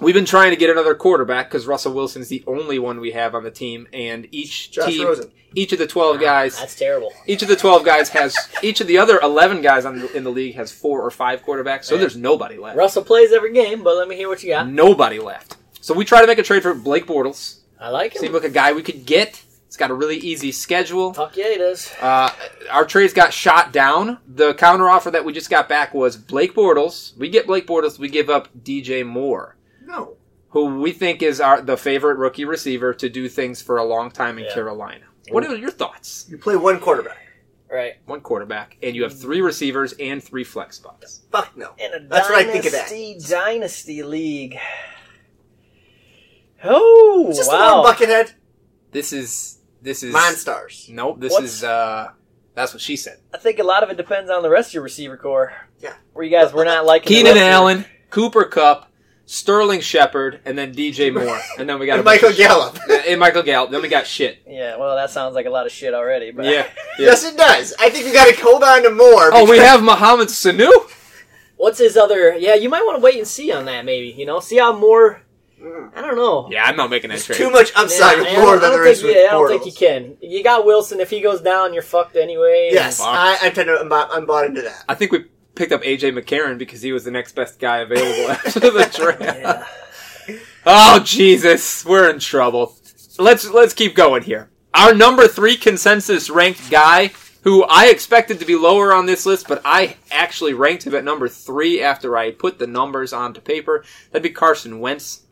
We've been trying to get another quarterback because Russell Wilson's the only one we have on the team, and each Josh team, Rosen. each of the twelve ah, guys, that's terrible. each of the twelve guys has each of the other eleven guys on the, in the league has four or five quarterbacks. So Yeah. there's nobody left. Russell plays every game, but let me hear what you got. Nobody left. So we try to make a trade for Blake Bortles. I like him. Seemed like a guy we could get. He's got a really easy schedule. Fuck yeah, he does. Uh, our trades got shot down. The counteroffer that we just got back was Blake Bortles. We get Blake Bortles. We give up DJ Moore, No. who we think is our the favorite rookie receiver to do things for a long time in Yeah. Carolina. What are your thoughts? You play one quarterback. Right. One quarterback, and you have three receivers and three flex spots. Fuck no. In a That's what I think of that. dynasty dynasty league. Oh Just wow! a little buckethead. This is this is Monstars. Nope. This What's- is uh That's what she said. I think a lot of it depends on the rest of your receiver corps. Yeah. Where you guys were not liking the Keenan roster. Allen, Cooper Kupp, Sterling Shepard, and then DJ Moore, and then we got And a bunch Michael of shit. Gallup. and Michael Gallup. Then we got shit. Yeah, well, that sounds like a lot of shit already. But Yeah. yeah. Yes, it does. I think we got to hold on to Moore. Oh, we because- have Mohamed Sanu. What's his other? Yeah, you might want to wait and see on that. Maybe you know, see how more. I don't know. Yeah, I'm not making that trade. too much upside Yeah, with I more than I don't there is with yeah, I don't think you can. You got Wilson. If he goes down, you're fucked anyway. Yes, I, I tend to. I'm, bought- I'm bought into that. I think we picked up AJ McCarron because he was the next best guy available after the draft. Yeah. Oh Jesus, we're in trouble. Let's let's keep going here. Our number three consensus ranked guy, who I expected to be lower on this list, but I actually ranked him at number three after I put the numbers onto paper. That'd be Carson Wentz.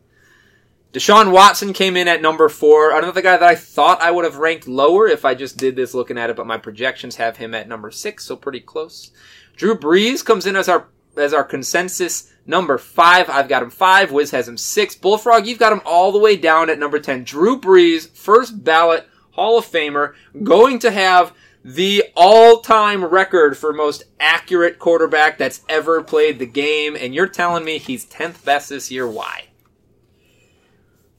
Deshaun Watson came in at number four. Another guy that I thought I would have ranked lower if I just did this looking at it, but my projections have him at number six, so pretty close. Drew Brees comes in as our as our consensus number five. I've got him five. Wiz has him six. Bullfrog, you've got him all the way down at number ten. Drew Brees, first ballot Hall of Famer, going to have the all-time record for most accurate quarterback that's ever played the game, and you're telling me he's tenth best this year? Why?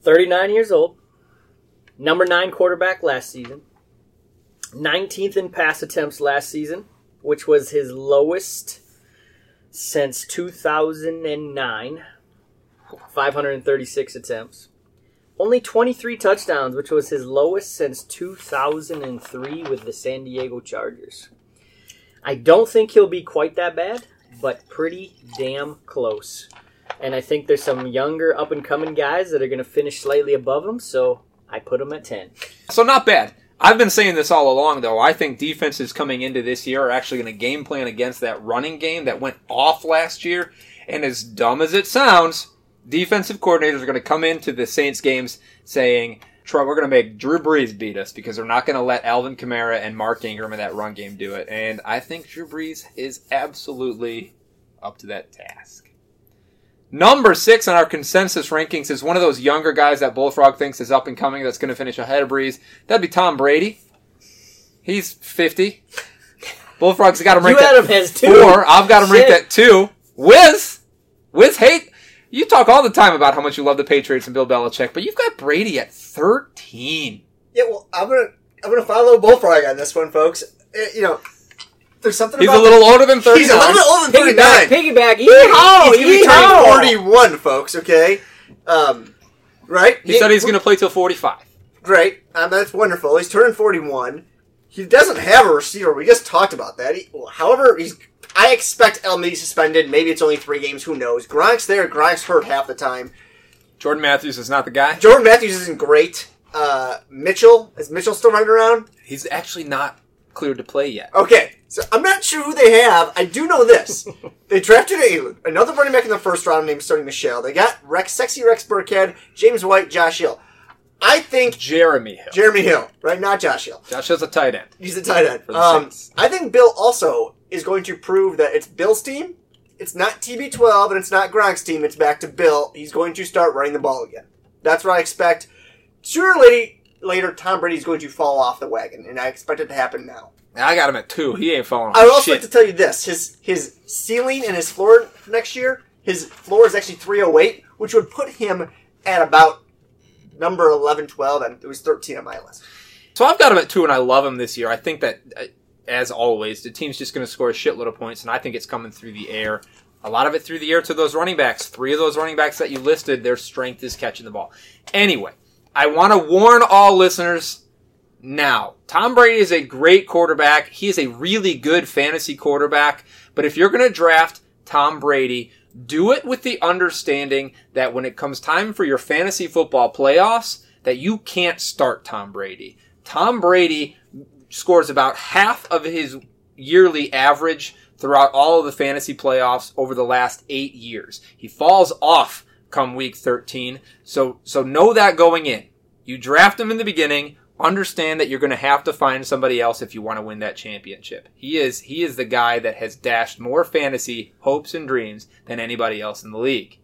39 years old, number nine quarterback last season, 19th in pass attempts last season, which was his lowest since 2009, 536 attempts. Only 23 touchdowns, which was his lowest since 2003 with the San Diego Chargers. I don't think he'll be quite that bad, but pretty damn close. And I think there's some younger up and coming guys that are going to finish slightly above him, so I put him at 10. So not bad. I've been saying this all along, though. I think defenses coming into this year are actually going to game plan against that running game that went off last year. And as dumb as it sounds, defensive coordinators are going to come into the Saints games saying, Troy, we're going to make Drew Brees beat us because they're not going to let Alvin Kamara and Mark Ingram in that run game do it. And I think Drew Brees is absolutely up to that task. Number six on our consensus rankings is one of those younger guys that Bullfrog thinks is up and coming that's going to finish ahead of Brees. That'd be Tom Brady. He's 50. Bullfrog's got him You ranked had at him as two. four. I've got him ranked at two. Wiz, Wiz hate. You talk all the time about how much you love the Patriots and Bill Belichick, but you've got Brady at 13. Yeah, well, I'm gonna I'm gonna follow Bullfrog on this one, folks. Uh, you know, there's something He's about a little older than thirty. He's a little bit older than 39. Piggyback, piggyback, yeehaw, He's gonna turning yeehaw. 41, folks. Okay, um, right? He said he's going to play till 45. Great. Um, that's wonderful. He's turning 41. He doesn't have a receiver. We just talked about that. He, however, he's. I expect Elmey suspended. Maybe it's only three games. Who knows? Gronk's there. Gronk's hurt half the time. Jordan Matthews is not the guy. Jordan Matthews isn't great. Uh, Mitchell is Mitchell still running around? He's actually not cleared to play yet. Okay, so I'm not sure who they have. I do know this: they drafted a, another running back in the first round named Sony Michel. They got Rex, sexy Rex Burkhead, James White, Josh Hill. I think Jeremy Hill. Jeremy Hill, right? Not Josh Hill. Josh Hill's a tight end. He's a tight end. For the Um, I think Bill also is going to prove that it's Bill's team. It's not TB12 and it's not Gronk's team. It's back to Bill. He's going to start running the ball again. That's what I expect. Or later, Tom Brady's going to fall off the wagon, and I expect it to happen now. I got him at two. He ain't falling off I would also shit. like to tell you this: his his ceiling and his floor next year, his floor is actually 308, which would put him at about number 11, 12, and it was 13 on my list. So I've got him at two, and I love him this year. I think that, uh, as always, the team's just going to score a shitload of points, and I think it's coming through the air. A lot of it through the air to those running backs. Three of those running backs that you listed, their strength is catching the ball. Anyway, I want to warn all listeners now. Tom Brady is a great quarterback. He is a really good fantasy quarterback. But if you're going to draft Tom Brady, do it with the understanding that when it comes time for your fantasy football playoffs, that you can't start Tom Brady. Tom Brady scores about half of his yearly average throughout all of the fantasy playoffs over the last eight years. He falls off come week 13. So, so know that going in. You draft him in the beginning. Understand that you're going to have to find somebody else if you want to win that championship. He is, he is the guy that has dashed more fantasy hopes and dreams than anybody else in the league.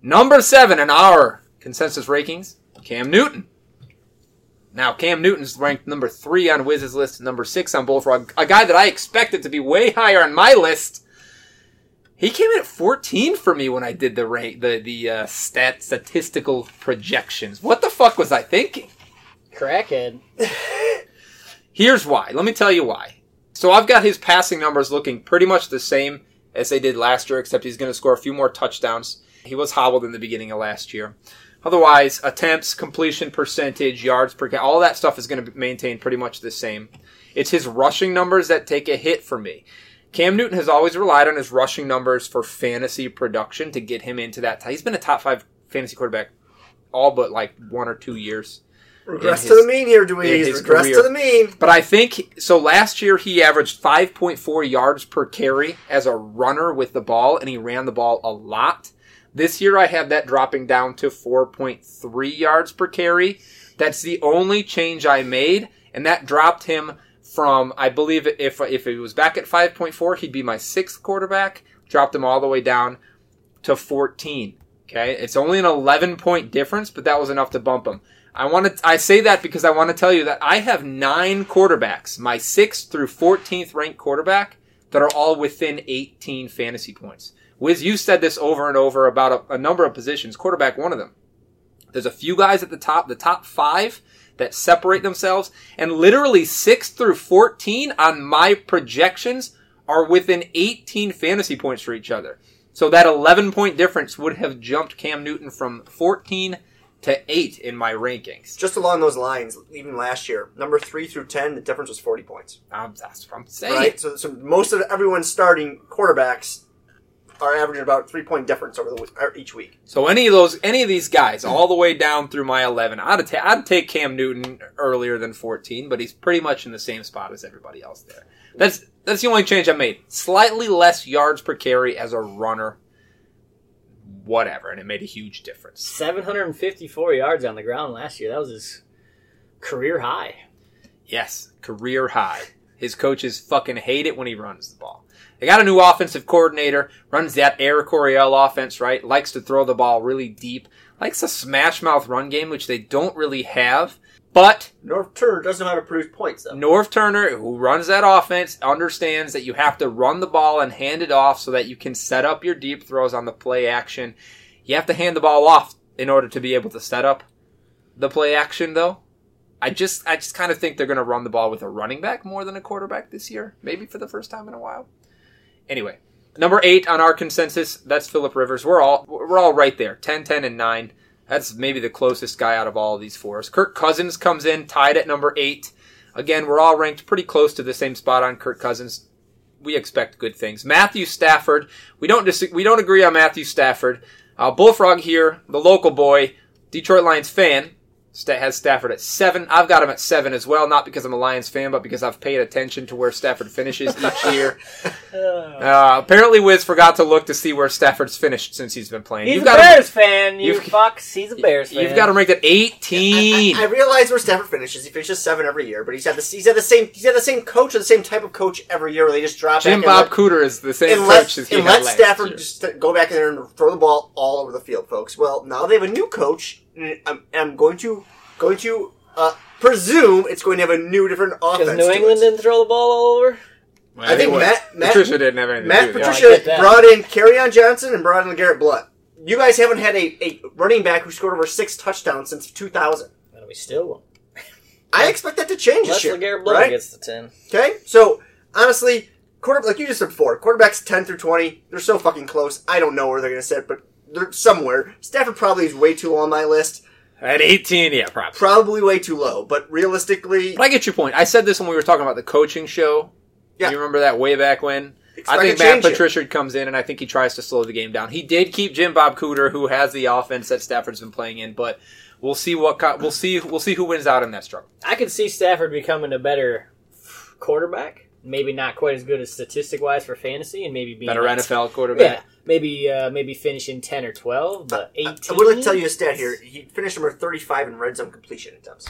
Number seven in our consensus rankings, Cam Newton. Now, Cam Newton's ranked number three on Wiz's list, number six on Bullfrog. A guy that I expected to be way higher on my list. He came in at 14 for me when I did the rank, the the uh, stat statistical projections. What the fuck was I thinking? Crackhead. Here's why. Let me tell you why. So I've got his passing numbers looking pretty much the same as they did last year, except he's going to score a few more touchdowns. He was hobbled in the beginning of last year. Otherwise, attempts, completion percentage, yards per, all that stuff is going to maintain pretty much the same. It's his rushing numbers that take a hit for me. Cam Newton has always relied on his rushing numbers for fantasy production to get him into that. He's been a top five fantasy quarterback all but like one or two years. Regress his- to the mean here, Dweez. Regress career. to the mean. But I think so. Last year he averaged 5.4 yards per carry as a runner with the ball, and he ran the ball a lot. This year I have that dropping down to 4.3 yards per carry. That's the only change I made, and that dropped him from I believe if if he was back at 5.4, he'd be my sixth quarterback. Dropped him all the way down to 14. Okay, it's only an 11 point difference, but that was enough to bump him. I want to. I say that because I want to tell you that I have nine quarterbacks, my sixth through 14th ranked quarterback, that are all within 18 fantasy points. Wiz, you said this over and over about a, a number of positions. Quarterback, one of them. There's a few guys at the top, the top five, that separate themselves, and literally six through 14 on my projections are within 18 fantasy points for each other. So that 11 point difference would have jumped Cam Newton from 14 to 8 in my rankings. Just along those lines, even last year, number three through ten, the difference was forty points. Um, that's what I'm saying. Right. So, so most of everyone's starting quarterbacks are averaging about three point difference over the w- each week. So any of those, any of these guys, all the way down through my 11, I'd, ta- I'd take Cam Newton earlier than 14, but he's pretty much in the same spot as everybody else there. That's that's the only change I made. Slightly less yards per carry as a runner. Whatever, and it made a huge difference. 754 yards on the ground last year. That was his career high. Yes, career high. His coaches fucking hate it when he runs the ball. They got a new offensive coordinator, runs that Air Coryell offense, right? Likes to throw the ball really deep. Likes a smash mouth run game, which they don't really have. But Norv Turner doesn't know how to produce points though. Norv Turner, who runs that offense, understands that you have to run the ball and hand it off so that you can set up your deep throws on the play action. You have to hand the ball off in order to be able to set up the play action, though. I just, I just kind of think they're going to run the ball with a running back more than a quarterback this year, maybe for the first time in a while. Anyway, number eight on our consensus, that's Philip Rivers. We're all, we're all right there, 10, 10, and nine. That's maybe the closest guy out of all of these four. Kirk Cousins comes in tied at number eight. Again, we're all ranked pretty close to the same spot on Kirk Cousins. We expect good things. Matthew Stafford. We don't dis- we don't agree on Matthew Stafford. Uh, Bullfrog here, the local boy, Detroit Lions fan, has Stafford at seven. I've got him at seven as well, not because I'm a Lions fan, but because I've paid attention to where Stafford finishes each year. Uh, apparently, Wiz forgot to look to see where Stafford's finished since he's been playing. He's You've a got him- Bears fan, you you've- fucks. He's a Bears fan. You've got him ranked at 18. I, I realize where Stafford finishes. He finishes seven every year, but he's had the he's had the same he's had the same coach or the same type of coach every year where they just drop Jim Bob and Cooter is the same let, and let, coach as he and had let last Stafford year. just go back in there and throw the ball all over the field, folks. Well, now they have a new coach, and I'm, I'm going to going to uh, presume it's going to have a new different offense. Because New to England it. didn't throw the ball all over. Well, I think anyway, Matt- Matt- Patricia didn't have anything Matt to do with Patricia get that. brought in Kerryon Johnson and brought in Garrett Blount. You guys haven't had a, a running back who scored over six touchdowns since 2000. And we still won. I expect that to change this Unless year. LeGarrette Blount right? gets the 10. Okay, so honestly, quarter like you just said before, quarterbacks ten through twenty, they're so fucking close. I don't know where they're gonna sit, but they're somewhere. Stafford probably is way too low on my list. At 18, yeah, probably. Probably way too low, but realistically, But I get your point. I said this when we were talking about the coaching show. Yeah. You remember that way back when? Expect I think Matt change here. Patricia comes in and I think he tries to slow the game down. He did keep Jim Bob Cooter, who has the offense that Stafford's been playing in, but we'll see what co- we'll see we'll see who wins out in that struggle. I could see Stafford becoming a better quarterback. Maybe not quite as good as statistic wise for fantasy, and maybe being a Better like- NFL quarterback. Yeah, maybe uh, maybe finishing ten or twelve, but I, eighteen. I would like to tell you a stat here. He finished number thirty-five in red zone completion attempts.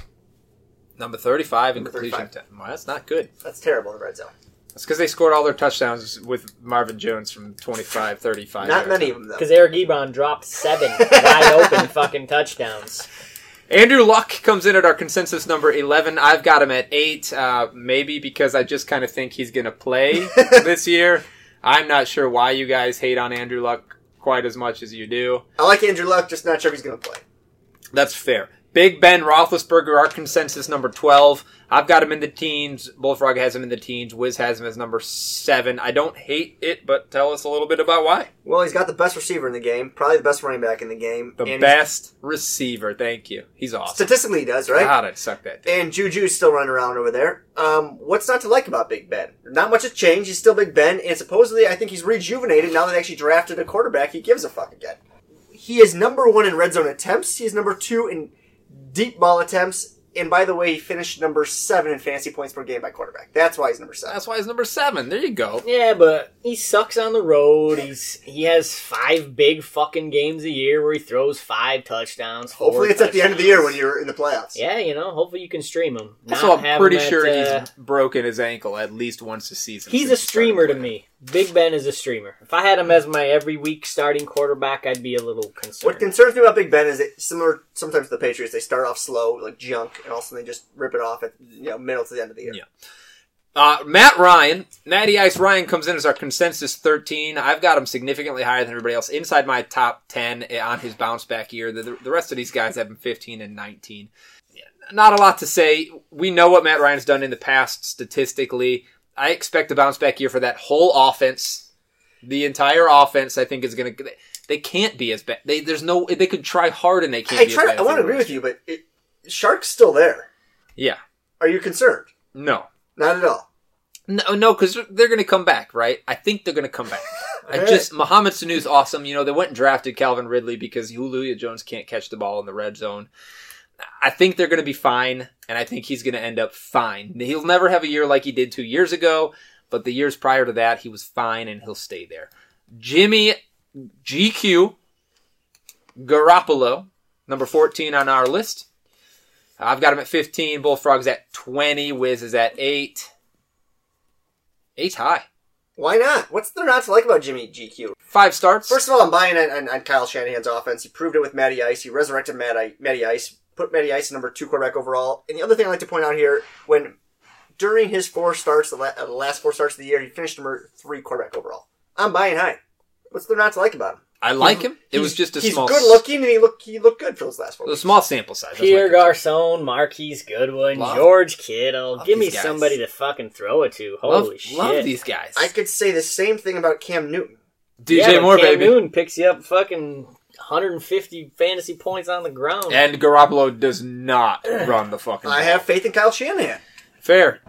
Number 35 in Number completion. 35. attempt. Well, that's not good. That's terrible in the red zone. That's because they scored all their touchdowns with Marvin Jones from 25, 35. Not yards. many of them though. Because Eric Ebron dropped seven wide open fucking touchdowns. Andrew Luck comes in at our consensus number 11. I've got him at 8, uh, maybe because I just kind of think he's going to play this year. I'm not sure why you guys hate on Andrew Luck quite as much as you do. I like Andrew Luck, just not sure if he's going to play. That's fair. Big Ben Roethlisberger, our consensus number 12. I've got him in the teens. Bullfrog has him in the teens. Wiz has him as number 7. I don't hate it, but tell us a little bit about why. Well, he's got the best receiver in the game, probably the best running back in the game. The best receiver. Thank you. He's awesome. Statistically, he does, right? God, I'd suck that. dick. And Juju's still running around over there. Um, what's not to like about Big Ben? Not much has changed. He's still Big Ben, and supposedly I think he's rejuvenated now that they actually drafted a quarterback. He gives a fuck again. He is number one in red zone attempts. He is number two in deep ball attempts. And by the way, he finished number seven in fantasy points per game by quarterback. That's why he's number seven. That's why he's number 7. There you go. Yeah, but he sucks on the road. He's he has five big fucking games a year where he throws five touchdowns. four Hopefully, it's at the end of the year when you're in the playoffs. Yeah, you know. Hopefully, you can stream him. Also, Not I'm pretty him at, sure uh, he's broken his ankle at least once a season. He's a streamer to playing. me. Big Ben is a streamer. If I had him as my every week starting quarterback, I'd be a little concerned. What concerns me about Big Ben is that similar sometimes to the Patriots, they start off slow, like junk, and all of a sudden they just rip it off at you know middle to the end of the year. Yeah. Uh, Matt Ryan, Natty Ice Ryan comes in as our consensus 13. I've got him significantly higher than everybody else, inside my top 10 on his bounce back year. The, the rest of these guys have him 15 and 19. Not a lot to say. We know what Matt Ryan's done in the past statistically. I expect a bounce back year for that whole offense. The entire offense, I think, is going to. They can't be as bad. They, there's no. They could try hard and they can't I be try. as To, bad. I want to agree with you, but it, Sark's still there. Yeah. Are you concerned? No. Not at all. No, no, because they're going to come back, right? I think they're going to come back. I Alright. just Mohamed Sanu's awesome. You know, they went and drafted Calvin Ridley because Julio Jones can't catch the ball in the red zone. I think they're going to be fine, and I think he's going to end up fine. He'll never have a year like he did two years ago, but the years prior to that, he was fine, and he'll stay there. Jimmy GQ Garoppolo, number 14 on our list. I've got him at 15. Bullfrog's at 20. Wiz is at 8. Eight's high. Why not? What's there not to like about Jimmy GQ? Five starts. First of all, I'm buying on, on, on Kyle Shanahan's offense. He proved it with Matty Ice. He resurrected Matty, Matty Ice, put Matty Ice number two quarterback overall. And the other thing I'd like to point out here, when during his four starts, the, la- uh, the last four starts of the year, he finished number three quarterback overall. I'm buying high. What's there not to like about him? I like him. It was just a he's small, good looking, and he look he looked good for those last four. a small sample size. That's my Pierre concern. Garcon, Marquise Goodwin, Love- George Kittle. love Give me guys. somebody to fucking throw it to. Love, Holy shit. love these guys. I could say the same thing about Cam Newton. DJ yeah, Moore, Cam baby. Newton picks you up fucking 150 fantasy points on the ground. And Garoppolo does not run the fucking. I ball. have faith in Kyle Shanahan. Fair.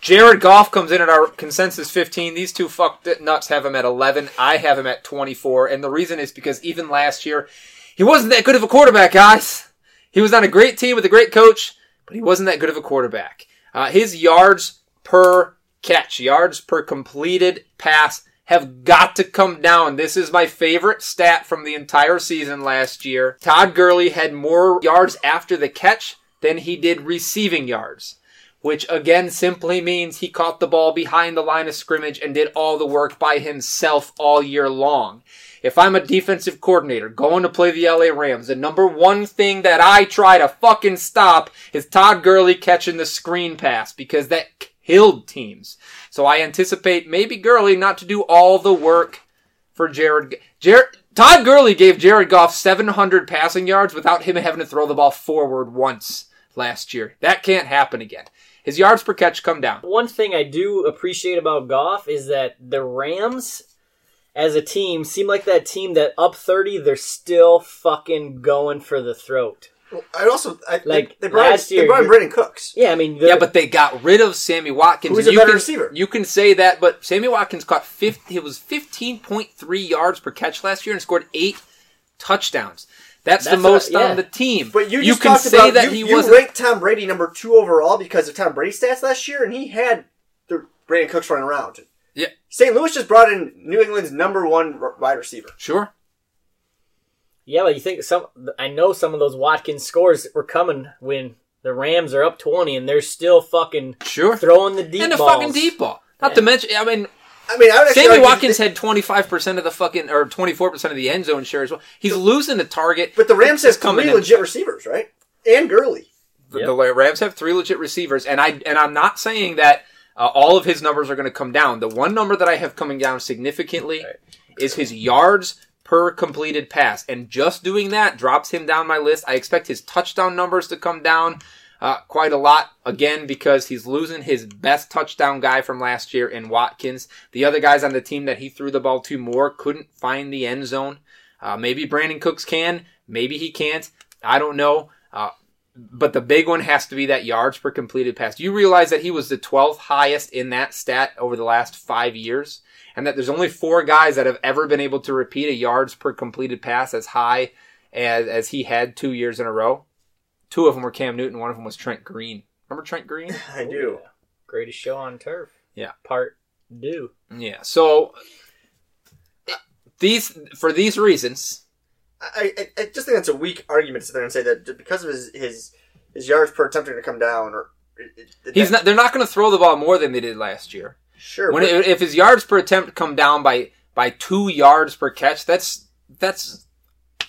Jared Goff comes in at our consensus 15. These two fucked nuts have him at 11. I have him at 24. And the reason is because even last year, he wasn't that good of a quarterback, guys. He was on a great team with a great coach, but he wasn't that good of a quarterback. Uh, his yards per catch, yards per completed pass, have got to come down. This is my favorite stat from the entire season last year. Todd Gurley had more yards after the catch than he did receiving yards which again simply means he caught the ball behind the line of scrimmage and did all the work by himself all year long. If I'm a defensive coordinator going to play the LA Rams, the number one thing that I try to fucking stop is Todd Gurley catching the screen pass because that killed teams. So I anticipate maybe Gurley not to do all the work for Jared. Jared Todd Gurley gave Jared Goff 700 passing yards without him having to throw the ball forward once last year. That can't happen again. His yards per catch come down. One thing I do appreciate about Goff is that the Rams, as a team, seem like that team that up 30, they're still fucking going for the throat. Well, I also I, Like, they, they brought, last in, year, they brought in Brandin Cooks. Yeah, I mean, Yeah, but they got rid of Sammy Watkins. Who's a you better can, receiver? You can say that, but Sammy Watkins caught 50, it was 15.3 yards per catch last year and scored eight touchdowns. That's, the most what- yeah. on the team. But you just can talked say about that you, he wasn't. ranked Tom Brady number two overall because of Tom Brady stats last year, and he had the Brandin Cooks running around. Yeah. St. Louis just brought in New England's number one wide receiver. Sure. Yeah, but you think some, I know some of those Watkins scores were coming when the Rams are up 20 and they're still fucking Sure. throwing the deep ball. and a balls. fucking deep ball. Not Yeah. to mention, I mean, I mean, I would Sammy argue Watkins that- had 25% of the fucking, or 24% of the end zone share as well. He's losing the target. but the Rams has coming three in. legit receivers, right? and Gurley. The, Yep. the Rams have three legit receivers, and I and I'm not saying that uh, all of his numbers are going to come down. The one number that I have coming down significantly Right. is his yards per completed pass, and just doing that drops him down my list. I expect his touchdown numbers to come down uh, quite a lot again because he's losing his best touchdown guy from last year in Watkins. The other guys on the team that he threw the ball to more couldn't find the end zone. Uh, maybe Brandin Cooks can, maybe he can't. I don't know. Uh, but the big one has to be that yards per completed pass. You realize that he was the 12th highest in that stat over the last five years, and that there's only four guys that have ever been able to repeat a yards per completed pass as high as, as he had two years in a row. Two of them were Cam Newton, one of them was Trent Green. Remember Trent Green? I do. Oh, yeah. Greatest show on turf. Yeah. Part do. Yeah. So these for these reasons, I, I, I just think that's a weak argument to sit there and say that because of his his, his yards per attempt are going to come down, or it, it- he's that- not. They're not going to throw the ball more than they did last year. Sure. When but- it, if his yards per attempt come down by by two yards per catch, that's that's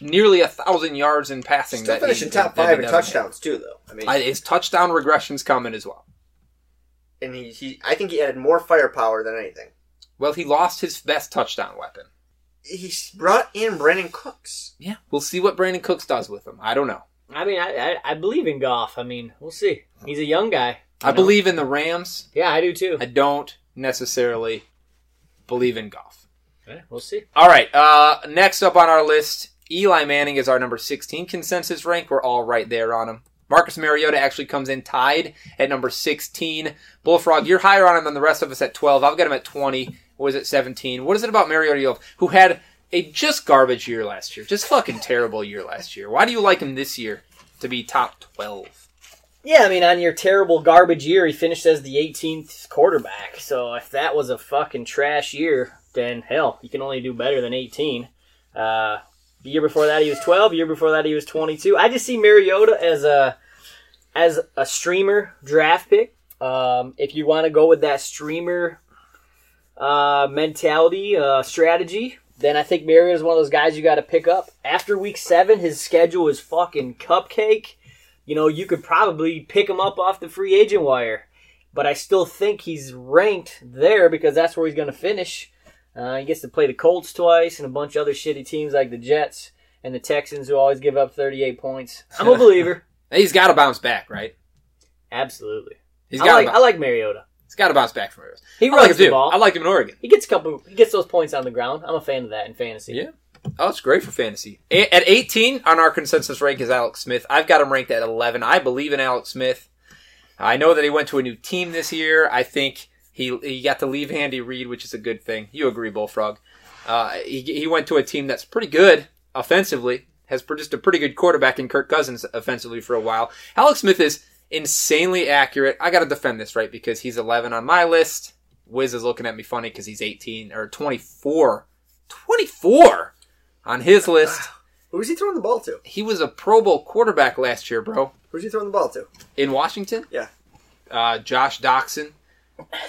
nearly a thousand yards in passing. still that finishing he- top that he five in doesn't touchdowns too, though. I mean, have. I- His touchdown regression's coming as well. and he, he I think he added more firepower than anything. Well, he lost his best touchdown weapon. He brought in Brandin Cooks. Yeah, we'll see what Brandin Cooks does with him. I don't know. I mean, I, I, I believe in Goff. I mean, we'll see. He's a young guy. I believe in the Rams. Yeah, I do too. I don't necessarily believe in Goff. Yeah, we'll see. All right. Uh, next up on our list, Eli Manning is our number 16 consensus rank. We're all right there on him. Marcus Mariota actually comes in tied at number 16. Bullfrog, you're higher on him than the rest of us at 12. I've got him at 20. Was it 17? What is it about Mariota who had a just garbage year last year? Just fucking terrible year last year. Why do you like him this year to be top 12? Yeah, I mean, on your terrible garbage year, he finished as the 18th quarterback. So if that was a fucking trash year, then hell, you can only do better than 18. Uh, the year before that, he was 12. The year before that, he was 22. I just see Mariota as a as a streamer draft pick. Um, if you want to go with that streamer uh, mentality uh, strategy, then I think Mariota is one of those guys you got to pick up. After week seven, his schedule is fucking cupcake you know, you could probably pick him up off the free agent wire. But I still think he's ranked there because that's where he's going to finish. Uh, he gets to play the Colts twice and a bunch of other shitty teams like the Jets and the Texans who always give up 38 points. I'm a believer. He's got to bounce back, right? Absolutely. He's got like, I like Mariota. he's got to bounce back from yours. He I runs like the too. ball. I like him in Oregon. he gets a couple. He gets those points on the ground. I'm a fan of that in fantasy. Yeah. Oh, it's great for fantasy. At 18 on our consensus rank is Alex Smith. I've got him ranked at 11. I believe in Alex Smith. I know that he went to a new team this year. I think he he got to leave Andy Reid, which is a good thing. You agree, Bullfrog? Uh, he he went to a team that's pretty good offensively. Has produced a pretty good quarterback in Kirk Cousins offensively for a while. Alex Smith is insanely accurate. I got to defend this right because he's 11 on my list. Wiz is looking at me funny because he's 18 or 24. 24 on his list. Who's he throwing the ball to? He was a Pro Bowl quarterback last year, bro. Who's he throwing the ball to? In Washington? Yeah. Uh, Josh Doctson.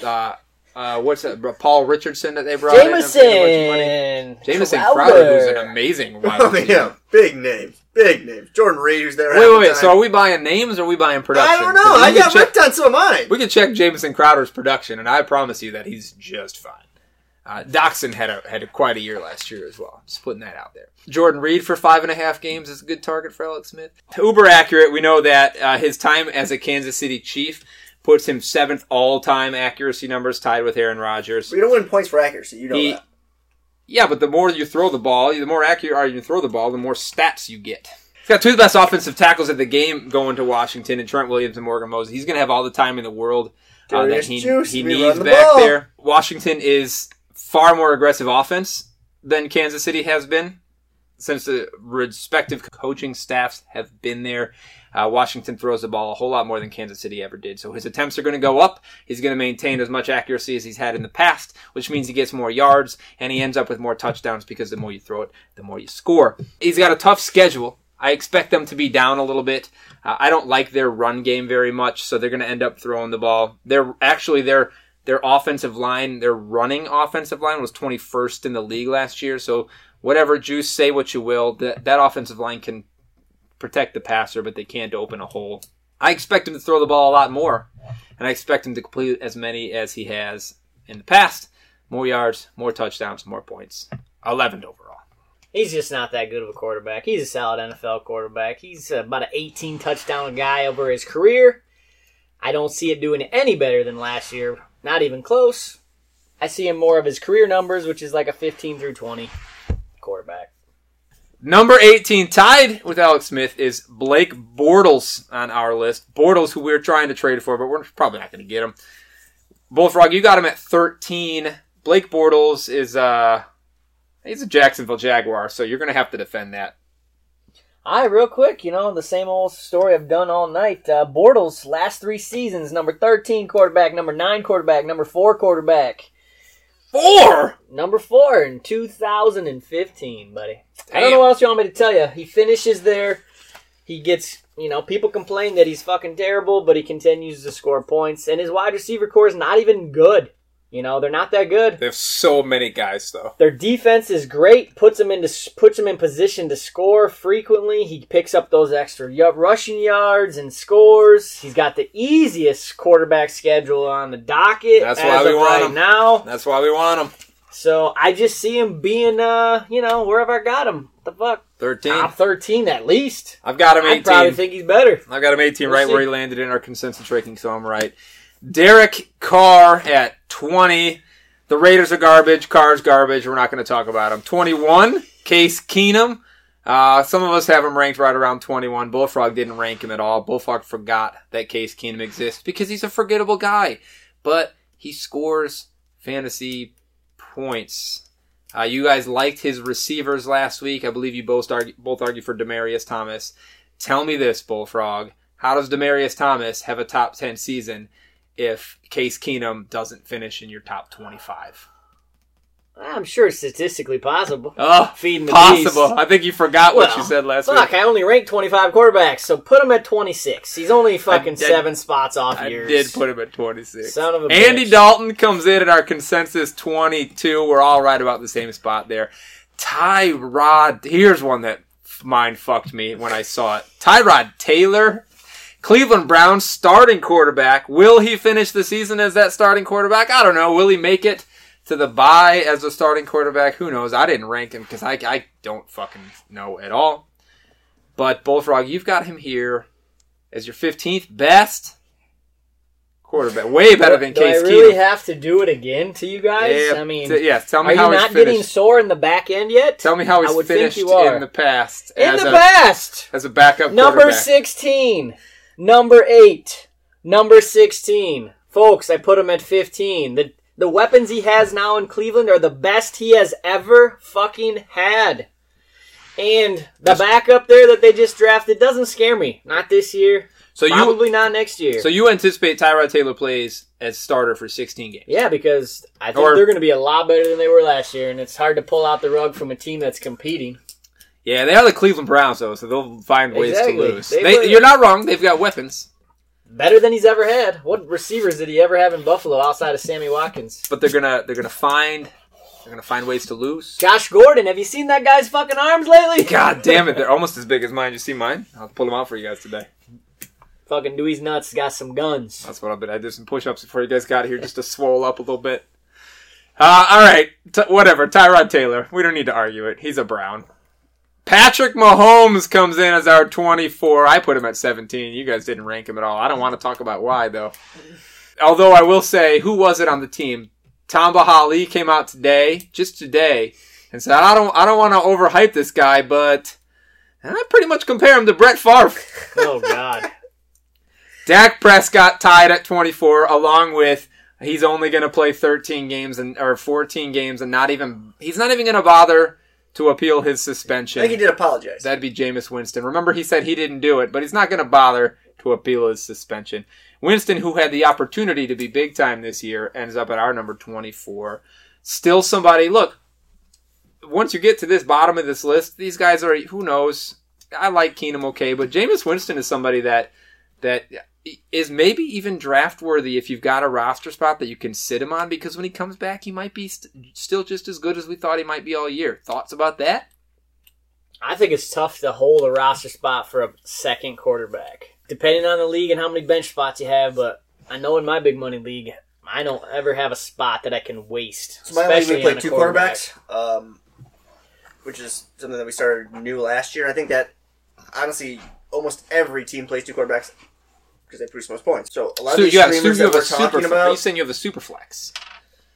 Uh, uh, what's that? Paul Richardson that they brought in. and paid a bunch. Jameson. Jamison Crowder. Crowder, who's an amazing wide Oh receiver. yeah, big name. big name. Jordan Reed, who's there. Wait, wait, the wait. So are we buying names or are we buying production? I don't know. I we can got check- ripped on some of mine. We can check Jamison Crowder's production, and I promise you that he's just fine. Uh, Doctson had a had a quite a year last year as well. Just putting that out there. Jordan Reed for five and a half games is a good target for Alex Smith. Uber accurate. We know that uh, his time as a Kansas City Chief puts him seventh all time accuracy numbers, tied with Aaron Rodgers. We don't win points for accuracy. You know He- that. Yeah, but the more you throw the ball, the more accurate are you throw the ball, the more stats you get. He's got two of the best offensive tackles at the game going to Washington, and Trent Williams and Morgan Moses. He's going to have all the time in the world uh, that he, he needs back ball. there. Washington is far more aggressive offense than Kansas City has been since the respective coaching staffs have been there. Uh, Washington throws the ball a whole lot more than Kansas City ever did. So his attempts are going to go up. He's going to maintain as much accuracy as he's had in the past, which means he gets more yards and he ends up with more touchdowns because the more you throw it, the more you score. He's got a tough schedule. I expect them to be down a little bit. Uh, I don't like their run game very much, so they're going to end up throwing the ball. They're actually their their offensive line, their running offensive line was 21st in the league last year. So whatever juice, say what you will, that that offensive line can protect the passer, but they can't open a hole. I expect him to throw the ball a lot more, and I expect him to complete as many as he has in the past. More yards, more touchdowns, more points. 11 overall. He's just not that good of a quarterback. He's a solid NFL quarterback. He's about an 18 touchdown guy over his career. I don't see it doing any better than last year. Not even close. I see him more of his career numbers, which is like a 15 through 20 quarterback. Number 18, tied with Alex Smith, is Blake Bortles on our list. Bortles, who we're trying to trade for, but we're probably not going to get him. Bullfrog, you got him at 13. Blake Bortles is, uh, he's a Jacksonville Jaguar, so you're going to have to defend that. All right, real quick, you know, the same old story I've done all night. Uh, Bortles, last three seasons, number 13 quarterback, number 9 quarterback, number 4 quarterback. Four! Number 4 in 2015, buddy. I don't know what else you want me to tell you. He finishes there. He gets, you know, people complain that he's fucking terrible, but he continues to score points. And his wide receiver corps is not even good. You know, they're not that good. They have so many guys, though. Their defense is great. Puts him into puts him in position to score frequently. He picks up those extra y- rushing yards and scores. He's got the easiest quarterback schedule on the docket. That's why we want right him. now. That's why we want him. So I just see him being, uh, you know, wherever I got him. The fuck, 13. top thirteen at least. I've got him 18. I probably think he's better. I've got him 18 We'll right where he landed in our consensus ranking, so I'm right. Derek Carr at 20. The Raiders are garbage. Carr's garbage. We're not going to talk about him. 21. Case Keenum. Uh, some of us have him ranked right around 21. Bullfrog didn't rank him at all. Bullfrog forgot that Case Keenum exists because he's a forgettable guy. But he scores fantasy points. Uh, you guys liked his receivers last week. I believe you both argue, both argue for Demaryius Thomas. Tell me this, Bullfrog. How does Demaryius Thomas have a top 10 season if Case Keenum doesn't finish in your top 25? I'm sure it's statistically possible. Oh, Feeding the possible. beast. I think you forgot what Well, you said last Fuck, week. I only ranked 25 quarterbacks, so put him at 26. He's only fucking did- seven spots off I yours. did put him at 26. Son of a Andy bitch. Dalton comes in at our consensus 22. We're all right about the same spot there. Tyrod, here's one that mind fucked me when I saw it. Tyrod Taylor, Cleveland Browns starting quarterback. Will he finish the season as that starting quarterback? I don't know. Will he make it to the bye as a starting quarterback? Who knows? I didn't rank him because I, I don't fucking know at all. But Bullfrog, you've got him here as your 15th best quarterback. Way better than do Case I really Keenum. have to do it again to you guys? Yeah, I mean, t- yeah. Tell me are how he's not finished. getting sore in the back end yet? Tell me how I he's think finished you are. in the past in the a past, as a backup quarterback. number 16, number 8, number 16. Folks, I put him at 15. The the weapons he has now in Cleveland are the best he has ever fucking had. And the That's- backup there that they just drafted doesn't scare me. Not this year. So you Probably not next year. so you anticipate Tyrod Taylor plays as starter for 16 games. Yeah, because I think Or- they're going to be a lot better than they were last year, and it's hard to pull out the rug from a team that's competing. Yeah, they are the Cleveland Browns though, so they'll find ways Exactly. to lose. They They- you're not wrong. They've got weapons, Better than he's ever had. What receivers did he ever have in Buffalo outside of Sammy Watkins? but they're gonna they're gonna find they're gonna find ways to lose. Josh Gordon, have you seen that guy's fucking arms lately? God damn it, they're almost as big as mine. You see mine? I'll pull them out for you guys today. Fucking Dweez Nuts got some guns. That's what I've been. I did some push-ups before you guys got here just to swole up a little bit. Uh, all right, T- whatever. Tyrod Taylor. We don't need to argue it. He's a Brown. Patrick Mahomes comes in as our 24. I put him at 17. You guys didn't rank him at all. I don't want to talk about why though. Although I will say, who was it on the team? Tom Bahali came out today, just today, and said, "I don't, I don't want to overhype this guy, but." I pretty much compare him to Brett Favre. Oh God. Dak Prescott tied at 24, along with he's only going to play 13 games and or 14 games, and not even he's not even going to bother to appeal his suspension. I think he did apologize. That'd be Jameis Winston. Remember, he said he didn't do it, but he's not going to bother to appeal his suspension. Winston, who had the opportunity to be big time this year, ends up at our number 24. Still somebody, look, once you get to this bottom of this list, these guys are, who knows? I like Keenum okay, but Jameis Winston is somebody that, that is maybe even draft worthy if you've got a roster spot that you can sit him on because when he comes back, he might be st- still just as good as we thought he might be all year. Thoughts about that? I think it's tough to hold a roster spot for a second quarterback, depending on the league and how many bench spots you have. But I know in my big money league, I don't ever have a spot that I can waste. So my league, especially we played on a two quarterback. quarterbacks, um, which is something that we started new last year. I think that honestly, almost every team plays two quarterbacks because they produce most points. So a lot So of these you have, streamers you that we're super. talking Are you saying you have a super flex?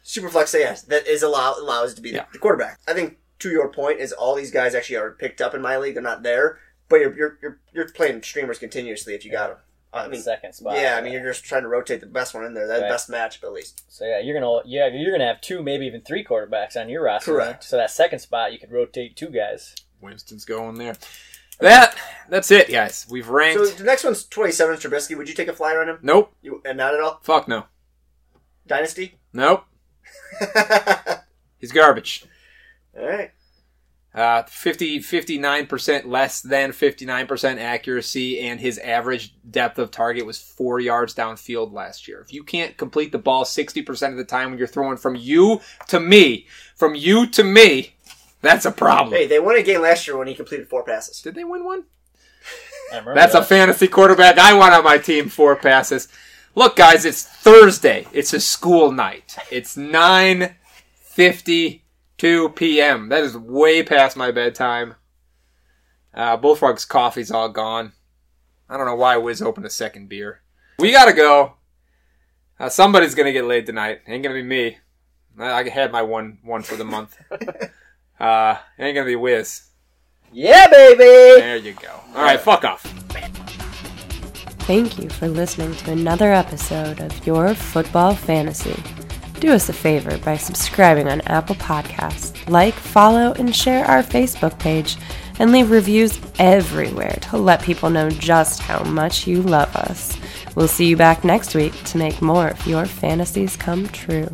super flex, yes, that is allow allows to be Yeah. the quarterback. I think to your point is all these guys actually are picked up in my league. They're not there, but you're you're you're, you're playing streamers continuously if you got them. I mean, second spot. yeah, I mean you're just trying to rotate the best one in there, that Right. best matchup at least. So yeah, you're gonna yeah you're gonna have two, maybe even three quarterbacks on your roster. Correct. So that second spot, you could rotate two guys. Winston's going there. That that's it, guys. We've ranked. So the next one's 27 Trubisky. Would you take a flyer on him? nope. You and not at all. Fuck no. Dynasty. Nope. He's garbage. All right. Uh, 50, 59% less than 59% accuracy, and his average depth of target was four yards downfield last year. If you can't complete the ball 60% of the time when you're throwing from you to me, from you to me, that's a problem. Hey, they won a game last year when he completed four passes. Did they win one? I remember That's a fantasy quarterback I want on my team. Four passes. Look, guys, it's Thursday. It's a school night. It's nine fifty-two p.m. That is way past my bedtime. Uh, Bullfrog's coffee's all gone. I don't know why Wiz opened a second beer. We gotta go. Uh, somebody's gonna get laid tonight. Ain't gonna be me. I, I had my one one for the month. uh, ain't gonna be Wiz. Yeah, baby. There you go. All right, fuck off. Thank you for listening to another episode of Your Football Fantasy. Do us a favor by subscribing on Apple Podcasts, like, follow, and share our Facebook page, and leave reviews everywhere to let people know just how much you love us. We'll see you back next week to make more of your fantasies come true.